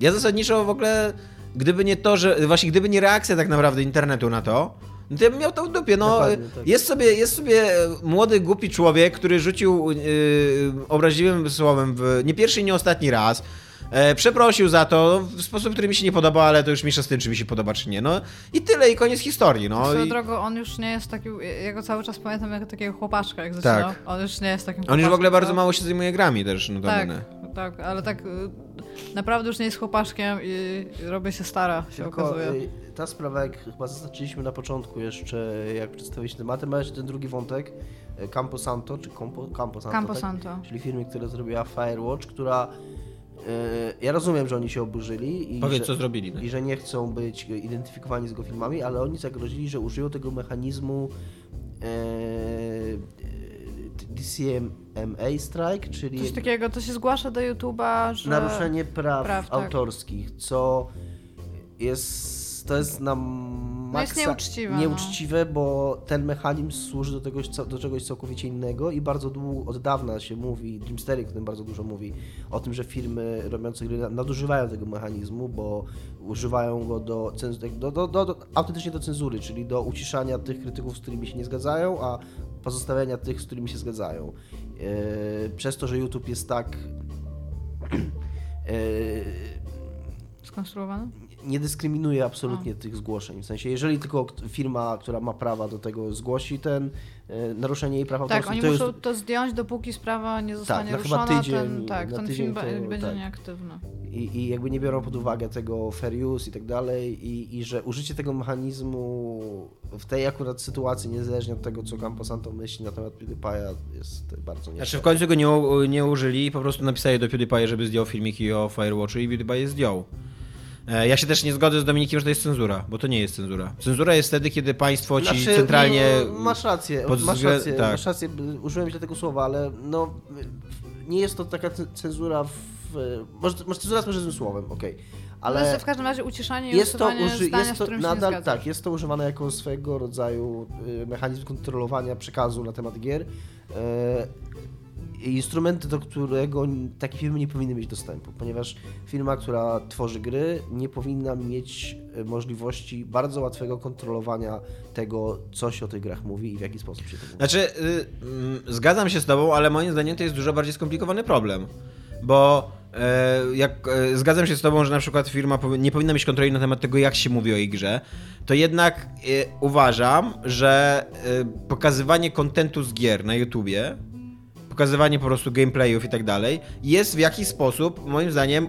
Ja zasadniczo w ogóle, gdyby nie to, że właśnie gdyby nie reakcja tak naprawdę internetu na to, no to ja bym miał to w dupie. No, Dokładnie, tak. jest, sobie, jest sobie młody, głupi człowiek, który rzucił yy, obraźliwym słowem w nie pierwszy i nie ostatni raz. E, przeprosił za to w sposób, który mi się nie podoba, ale to już mniejsza z tym, czy mi się podoba, czy nie. No i tyle, i koniec historii. No, Swoją i drogą, on już nie jest taki, ja go cały czas pamiętam jako takiego chłopaczka, jak zaczynał. Tak. On już nie jest takim on już w ogóle bardzo co- mało się zajmuje grami też, no Tak, tak, ale tak y, naprawdę już nie jest chłopaczkiem i robię się stara, się Tylko okazuje. y, ta sprawa, jak chyba zaznaczyliśmy na początku jeszcze, jak przedstawiliśmy tematy, ma jeszcze ten drugi wątek, y, Campo Santo, czy Campo, Campo Santo, Campo tak? Santo. czyli firmy, która zrobiła Firewatch, która... y, Ja rozumiem, że oni się oburzyli i, Powiedz, że, co zrobili. No. i że nie chcą być identyfikowani z jego filmami, ale oni zagrozili, że użyją tego mechanizmu e, DCMA strike, czyli Coś takiego, to się zgłasza do YouTube'a, że... naruszenie praw, praw, tak. autorskich, co jest to jest na maksa jest nieuczciwe, no. nieuczciwe, bo ten mechanizm służy do, tegoś, do czegoś całkowicie innego i bardzo długo, od dawna się mówi, Jim Sterling o tym bardzo dużo mówi, o tym, że firmy robiące gry na- nadużywają tego mechanizmu, bo używają go do, do, do, do autentycznie do cenzury, czyli do uciszania tych krytyków, z którymi się nie zgadzają, a pozostawiania tych, z którymi się zgadzają. Yy, przez to, że YouTube jest tak yy, Skonstruowany? Nie dyskryminuje absolutnie tych zgłoszeń. W sensie, jeżeli tylko firma, która ma prawa do tego zgłosi ten e, naruszenie jej praw Tak, autorskich, oni to muszą jest, to zdjąć, dopóki sprawa nie zostanie na chyba ruszona, tydzień- ten, tak, na ten tydzień film to- będzie tak. nieaktywny. i, i jakby nie biorą pod uwagę tego fair use i tak dalej i, i że użycie tego mechanizmu w tej akurat sytuacji, niezależnie od tego, co Camposanto myśli na temat PewDiePie'a, jest bardzo nie. Znaczy w końcu go nie, nie użyli i po prostu napisali do PewDiePie, żeby zdjął filmiki o Firewatchu i PewDiePie je zdjął. E, Ja się też nie zgodzę z Dominikiem, że to jest cenzura, bo to nie jest cenzura. Cenzura jest wtedy, kiedy państwo ci Znaczy, centralnie... no, masz rację, pod masz rację, tak. masz rację, użyłem źle tego słowa, ale no nie jest to taka cenzura w... Może, może cenzura jest może złym słowem, okej. Ale Ale w każdym razie uciszanie i jest to, uży, zdania, jest z to się nie nadal, zgadzasz. tak, jest to używane jako swego rodzaju y, mechanizm kontrolowania przekazu na temat gier. Instrumenty, do którego takie firmy nie powinny mieć dostępu, ponieważ firma, która tworzy gry, nie powinna mieć y, możliwości bardzo łatwego kontrolowania tego, co się o tych grach mówi i w jaki sposób się to mówi. Znaczy, y, mm, zgadzam się z tobą, ale moim zdaniem to jest dużo bardziej skomplikowany problem. Bo e, jak e, zgadzam się z tobą, że na przykład firma nie powinna mieć kontroli na temat tego, jak się mówi o jej grze, to jednak e, uważam, że e, pokazywanie kontentu z gier na YouTubie, pokazywanie po prostu gameplayów i tak dalej, jest w jakiś sposób, moim zdaniem, e,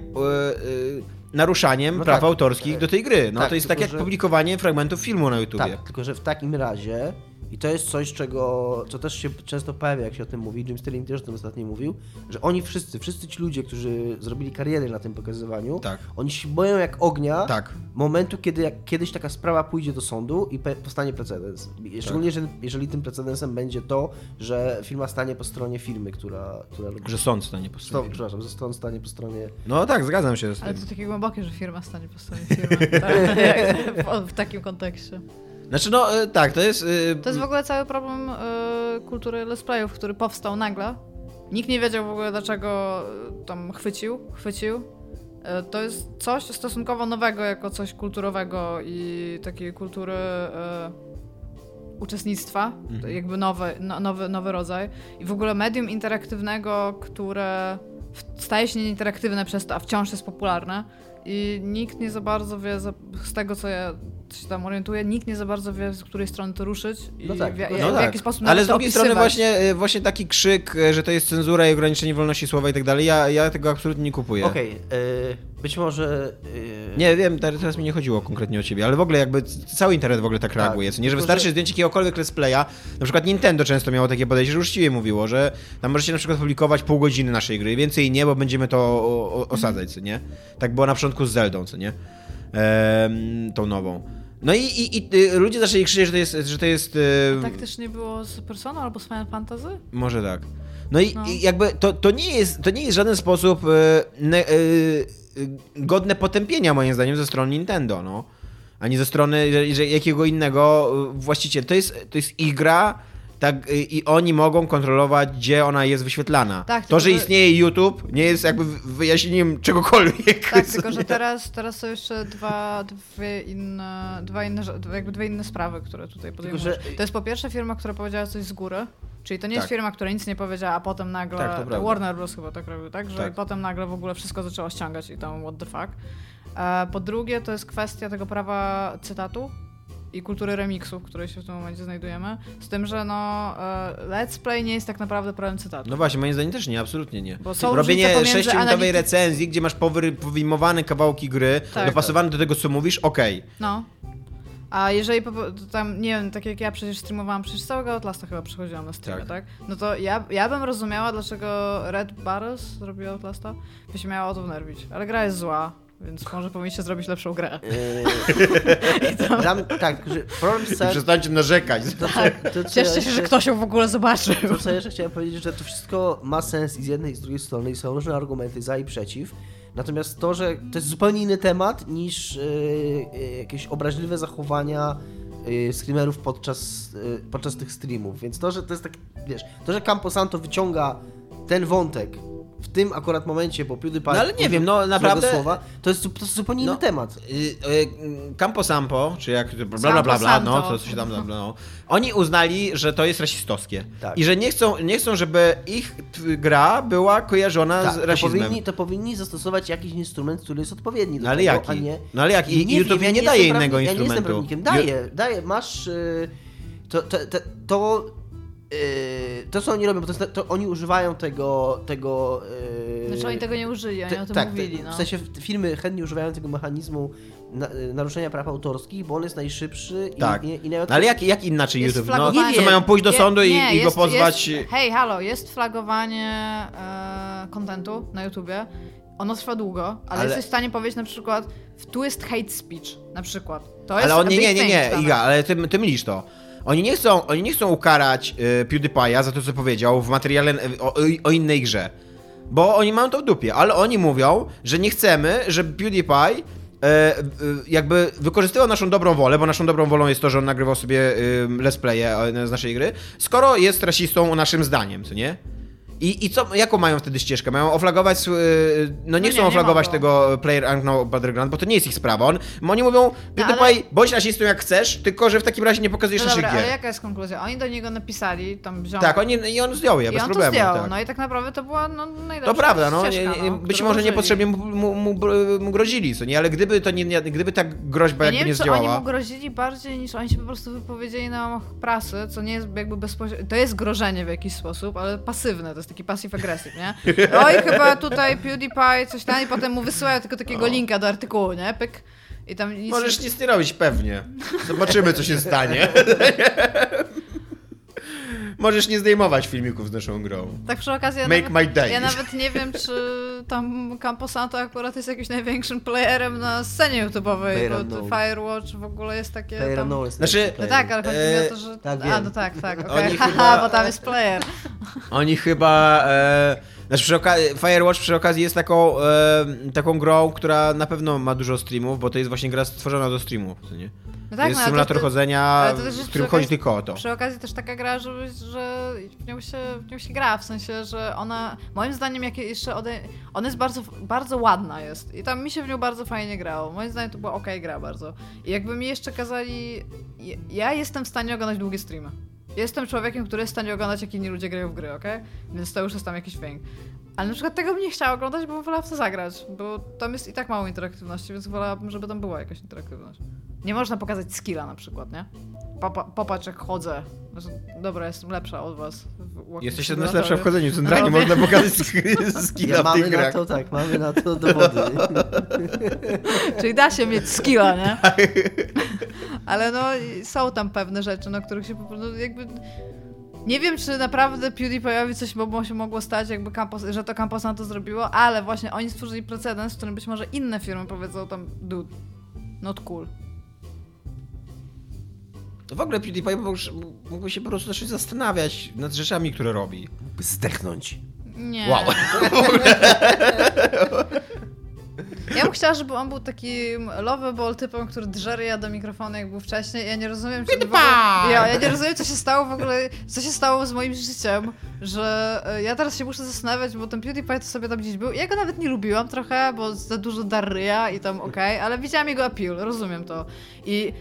naruszaniem No praw tak. autorskich do tej gry. No Tak, to jest tak jak że- publikowanie fragmentów filmu na YouTubie. Tak, tylko że w takim razie I to jest coś, czego, co też się często pojawia, jak się o tym mówi. Jim Sterling też o tym ostatnio mówił, że oni wszyscy, wszyscy ci ludzie, którzy zrobili karierę na tym pokazywaniu, Tak. oni się boją jak ognia Tak. momentu, kiedy jak kiedyś taka sprawa pójdzie do sądu i pe- powstanie precedens. Szczególnie, jeżeli, jeżeli tym precedensem będzie to, że firma stanie po stronie firmy, która, która. Że sąd stanie po Sto, stronie. przepraszam, że stąd stanie po stronie. No tak, zgadzam się z Ale tym. to takie głębokie, że firma stanie po stronie firmy. Tak, w, w takim kontekście. Znaczy no e, tak, to jest... e, To jest w ogóle cały problem y, kultury let's playów, który powstał nagle. Nikt nie wiedział w ogóle dlaczego tam chwycił, chwycił. To jest coś stosunkowo nowego jako coś kulturowego i takiej kultury uczestnictwa, to jakby nowy, no, nowy, nowy rodzaj. I w ogóle medium interaktywnego, które staje się nieinteraktywne przez to, a wciąż jest popularne. I nikt nie za bardzo wie, z tego co ja się tam orientuję, nikt nie za bardzo wie, z której strony to ruszyć i No tak, w, no w, No w tak. jaki sposób Ale z drugiej strony właśnie, e, właśnie taki krzyk, e, że to jest cenzura i ograniczenie wolności słowa i tak dalej, ja, ja tego absolutnie nie kupuję. Okej, y, być może. y, Nie wiem, teraz mi nie chodziło konkretnie o ciebie, ale w ogóle jakby cały internet w ogóle tak Tak, reaguje. Co nie, że wystarczy że- zdjęcie jakiegokolwiek let's playa. Na przykład Nintendo często miało takie podejście, że uczciwie mówiło, że tam możecie na przykład publikować pół godziny naszej gry, więcej nie, bo będziemy to o, o, osadzać, co nie? Tak było na początku z Zeldą, co nie? Ehm, tą nową. No i, i, i y, ludzie zaczęli krzyczeć, że to jest, że to jest y, Tak też nie było z Persona albo z Final Fantasy? może tak. No i, No. i jakby to, to, nie jest, to nie jest w żaden sposób ne, e, godne potępienia moim zdaniem ze strony Nintendo, no. Ani ze strony że, że jakiego innego właściciela. To jest, to jest ich gra tak, e, i oni mogą kontrolować, gdzie ona jest wyświetlana. Tak, to, że że- istnieje YouTube, nie jest jakby wyjaśnieniem czegokolwiek. Tak, tylko że teraz, teraz są jeszcze dwa, dwie inne, dwa inne, jakby dwie inne sprawy, które tutaj podejmujesz. że- To jest po pierwsze firma, która powiedziała coś z góry, czyli to nie jest Tak. firma, która nic nie powiedziała, a potem nagle, Tak. Warner Bros. chyba tak robił, tak? Że Tak. i potem nagle w ogóle wszystko zaczęło ściągać i tam what the fuck. E, po drugie to jest kwestia tego prawa cytatu i kultury remixu, w której się w tym momencie znajdujemy, z tym, że no e, let's play nie jest tak naprawdę prawem cytatu. No właśnie, moim zdaniem też nie, absolutnie nie. Bo są Robienie różnice pomiędzy 6-minutowej anality- recenzji, gdzie masz powy- kawałki gry, Tak. dopasowane do tego, co mówisz, okej. No. A jeżeli tam, nie wiem, tak jak ja przecież streamowałam, przecież całego Outlasta chyba przechodziłam na streamie, Tak. tak? No to ja, ja bym rozumiała, dlaczego Red Barrels zrobiła Outlasta, by się miała o to wnerwić. Ale gra jest zła, więc może powinniście zrobić lepszą grę. y, Dla mnie- tak, że problem z całym- Przestańcie narzekać. to, co, to, co Cieszcie ja się, że ktoś ją w ogóle zobaczył. To, co jeszcze chciałem powiedzieć, że to wszystko ma sens i z jednej i z drugiej strony i są różne argumenty za i przeciw. Natomiast to, że to jest zupełnie inny temat niż yy, yy, jakieś obraźliwe zachowania yy, streamerów podczas, yy, podczas tych streamów. Więc to, że to jest tak, wiesz, to, że Camposanto wyciąga ten wątek w tym akurat momencie, bo PewDiePie... No ale nie wiem, no naprawdę- Słowa, to, jest, to jest zupełnie inny No, temat. Y, y, Campo Sampo, czy jak bla bla bla, bla Campo no to co się tam bla, bla, no. Oni uznali, że to jest rasistowskie. Tak. I że nie chcą, nie chcą, żeby ich gra była kojarzona Tak, z to, rasizmem. powinni, to powinni zastosować jakiś instrument, który jest odpowiedni do No ale tego, jaki? a nie... No ale jak? I- nie YouTube wiem, nie ja daje innego prawnik- Ja nie jestem instrumentu. prawnikiem. Daje, daje, masz... y, to, to, to, to, y, to, co oni robią, bo to, jest, to oni używają tego... tego y, Znaczy oni tego nie użyli, oni te- o tym tak, mówili, te- no. W sensie f- firmy chętnie używają tego mechanizmu na, y, naruszenia praw autorskich, bo on jest najszybszy Tak. i, i, i No ale jak, jak inaczej Jest YouTube? No, flagowanie. co mają pójść do Je- sądu i, nie, i go jest- pozwać? Jest, hej, halo, jest flagowanie e, kontentu na YouTubie. Ono trwa długo, ale, Ale- jesteś w stanie powiedzieć na przykład w tu jest hate speech, na przykład. To jest Ale on nie, nie, nie, nie. Iga, ale ty, ty mylisz to. Oni nie chcą, oni nie chcą ukarać y, PewDiePie'a za to, co powiedział w materiale y, o, o innej grze. Bo oni mają to w dupie, ale oni mówią, że nie chcemy, żeby PewDiePie e, jakby wykorzystywał naszą dobrą wolę, bo naszą dobrą wolą jest to, że on nagrywał sobie e, let's playe z naszej gry, skoro jest rasistą naszym zdaniem, co nie? I, I co, jaką mają wtedy ścieżkę? Mają oflagować, e, no nie nie, chcą nie oflagować tego Player Unknown Battleground, bo to nie jest ich sprawa. On, oni mówią, PewDiePie, ale- bądź rasistą jak chcesz, tylko że w takim razie nie pokazujesz No dobra, ale jaka jest konkluzja? Oni do niego napisali, tam wziął... Tak, oni, i on zdjął je, I bez on problemu. to zdjął, tak. no i tak naprawdę to była no, najlepsza To prawda, no, nie, ścieżka, nie, no, być może użyli. niepotrzebnie mu, mu, mu, mu grozili, co nie? Ale gdyby to nie, nie gdyby ta groźba Ja nie jakby nie wiem, oni zdziałała... mu grozili bardziej niż oni się po prostu wypowiedzieli na łamach prasy, co nie jest jakby bezpośrednio. To jest grożenie w jakiś sposób, ale pasywne, to jest taki passive aggressive, nie? Oj, chyba tutaj PewDiePie, coś tam, i potem mu wysyłają tylko takiego linka do artykułu, nie? Pyk. I tam nic Możesz nic nie robić, pewnie. Zobaczymy, co się stanie. Możesz nie zdejmować filmików z naszą grą. Tak przy okazji, ja, Make nawet, my day. ja nawet nie wiem, czy tam Camposanto akurat jest jakimś największym playerem na scenie YouTube'owej, bo to Firewatch w ogóle jest takie Player tam... unknown jest Znaczy, No tak, ale chodzi mi E, o to, że... tak, A, wiem. no tak, tak, okej. Chyba- bo tam jest player. Oni chyba. E, znaczy przy okazji, Firewatch przy okazji jest taką, e, taką grą, która na pewno ma dużo streamów, bo to jest właśnie gra stworzona do streamów. co Nie? No to jest no, symulator to- chodzenia, w którym chodzi okazji- tylko o to. Przy okazji też taka gra, że, że w, nią się, w nią się gra, w sensie, że ona, moim zdaniem, jak jeszcze ode, ona jest bardzo, bardzo ładna jest i tam mi się w nią bardzo fajnie grało. Moim zdaniem to była ok gra bardzo. I jakby mi jeszcze kazali, ja jestem w stanie oglądać długie streamy. Jestem człowiekiem, który jest w stanie oglądać, jak inni ludzie grają w gry, okej? Więc to już jest tam jakiś fame. Ale na przykład tego bym nie chciała oglądać, bo bym wolała w to zagrać, bo tam jest i tak mało interaktywności, więc wolałabym, żeby tam była jakaś interaktywność. Nie można pokazać skilla na przykład, nie? Popa, popatrz jak chodzę. Znaczy, Dobra, jestem lepsza od was. w Jesteś jedna z lepsza w chodzeniu, centralnie No, można pokazać skilla Ja w mamy tych na grach. to, tak, mamy na to dowody. Czyli da się mieć skilla, nie? Ale no i są tam pewne rzeczy, na których się po prostu jakby... Nie wiem, czy naprawdę PewDiePie'owi coś mogło się mogło stać, jakby Campos, że to Camposan to zrobiło, ale właśnie oni stworzyli precedens, w którym być może inne firmy powiedzą tam dude, not cool. W ogóle PewDiePie mógł- mógłby się po prostu zacząć zastanawiać nad rzeczami, które robi. By zdechnąć. Nie. Wow. Ja bym chciała, żeby on był takim lovable typem, który drzeje do mikrofonu, jak był wcześniej. Ja nie rozumiem, czy ogóle, ja, ja nie rozumiem, co się stało w ogóle, co się stało z moim życiem, że e, ja teraz się muszę zastanawiać, bo ten PewDiePie to sobie tam gdzieś był. Ja go nawet nie lubiłam trochę, bo za dużo darryja i tam okej, ale widziałam jego appeal, rozumiem to. I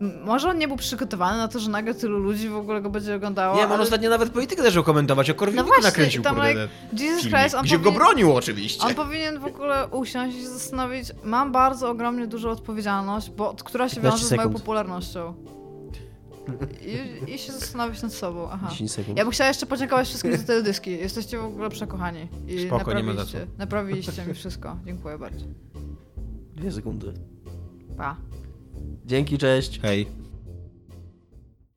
może on nie był przygotowany na to, że nagle tylu ludzi w ogóle go będzie oglądało. Nie, on ale... ostatnio nawet politykę zaczął komentować, o Korwiniku No właśnie, nakręcił, i tam, kurde, like, Jesus filmik, Christ, on Gdzie go powinien- bronił oczywiście. On powinien w ogóle usiąść i się zastanowić. Mam bardzo ogromnie dużą odpowiedzialność, bo, która się 15 wiąże z moją popularnością. I, I się zastanowić nad sobą. Aha. 10 sekund. Ja bym chciała jeszcze podziękować wszystkim za teledyski. Jesteście w ogóle przekochani. I Spoko, nie ma za naprawiliście, naprawiliście mi wszystko. Dziękuję bardzo. Dwie sekundy. Pa. Dzięki, cześć. Hej.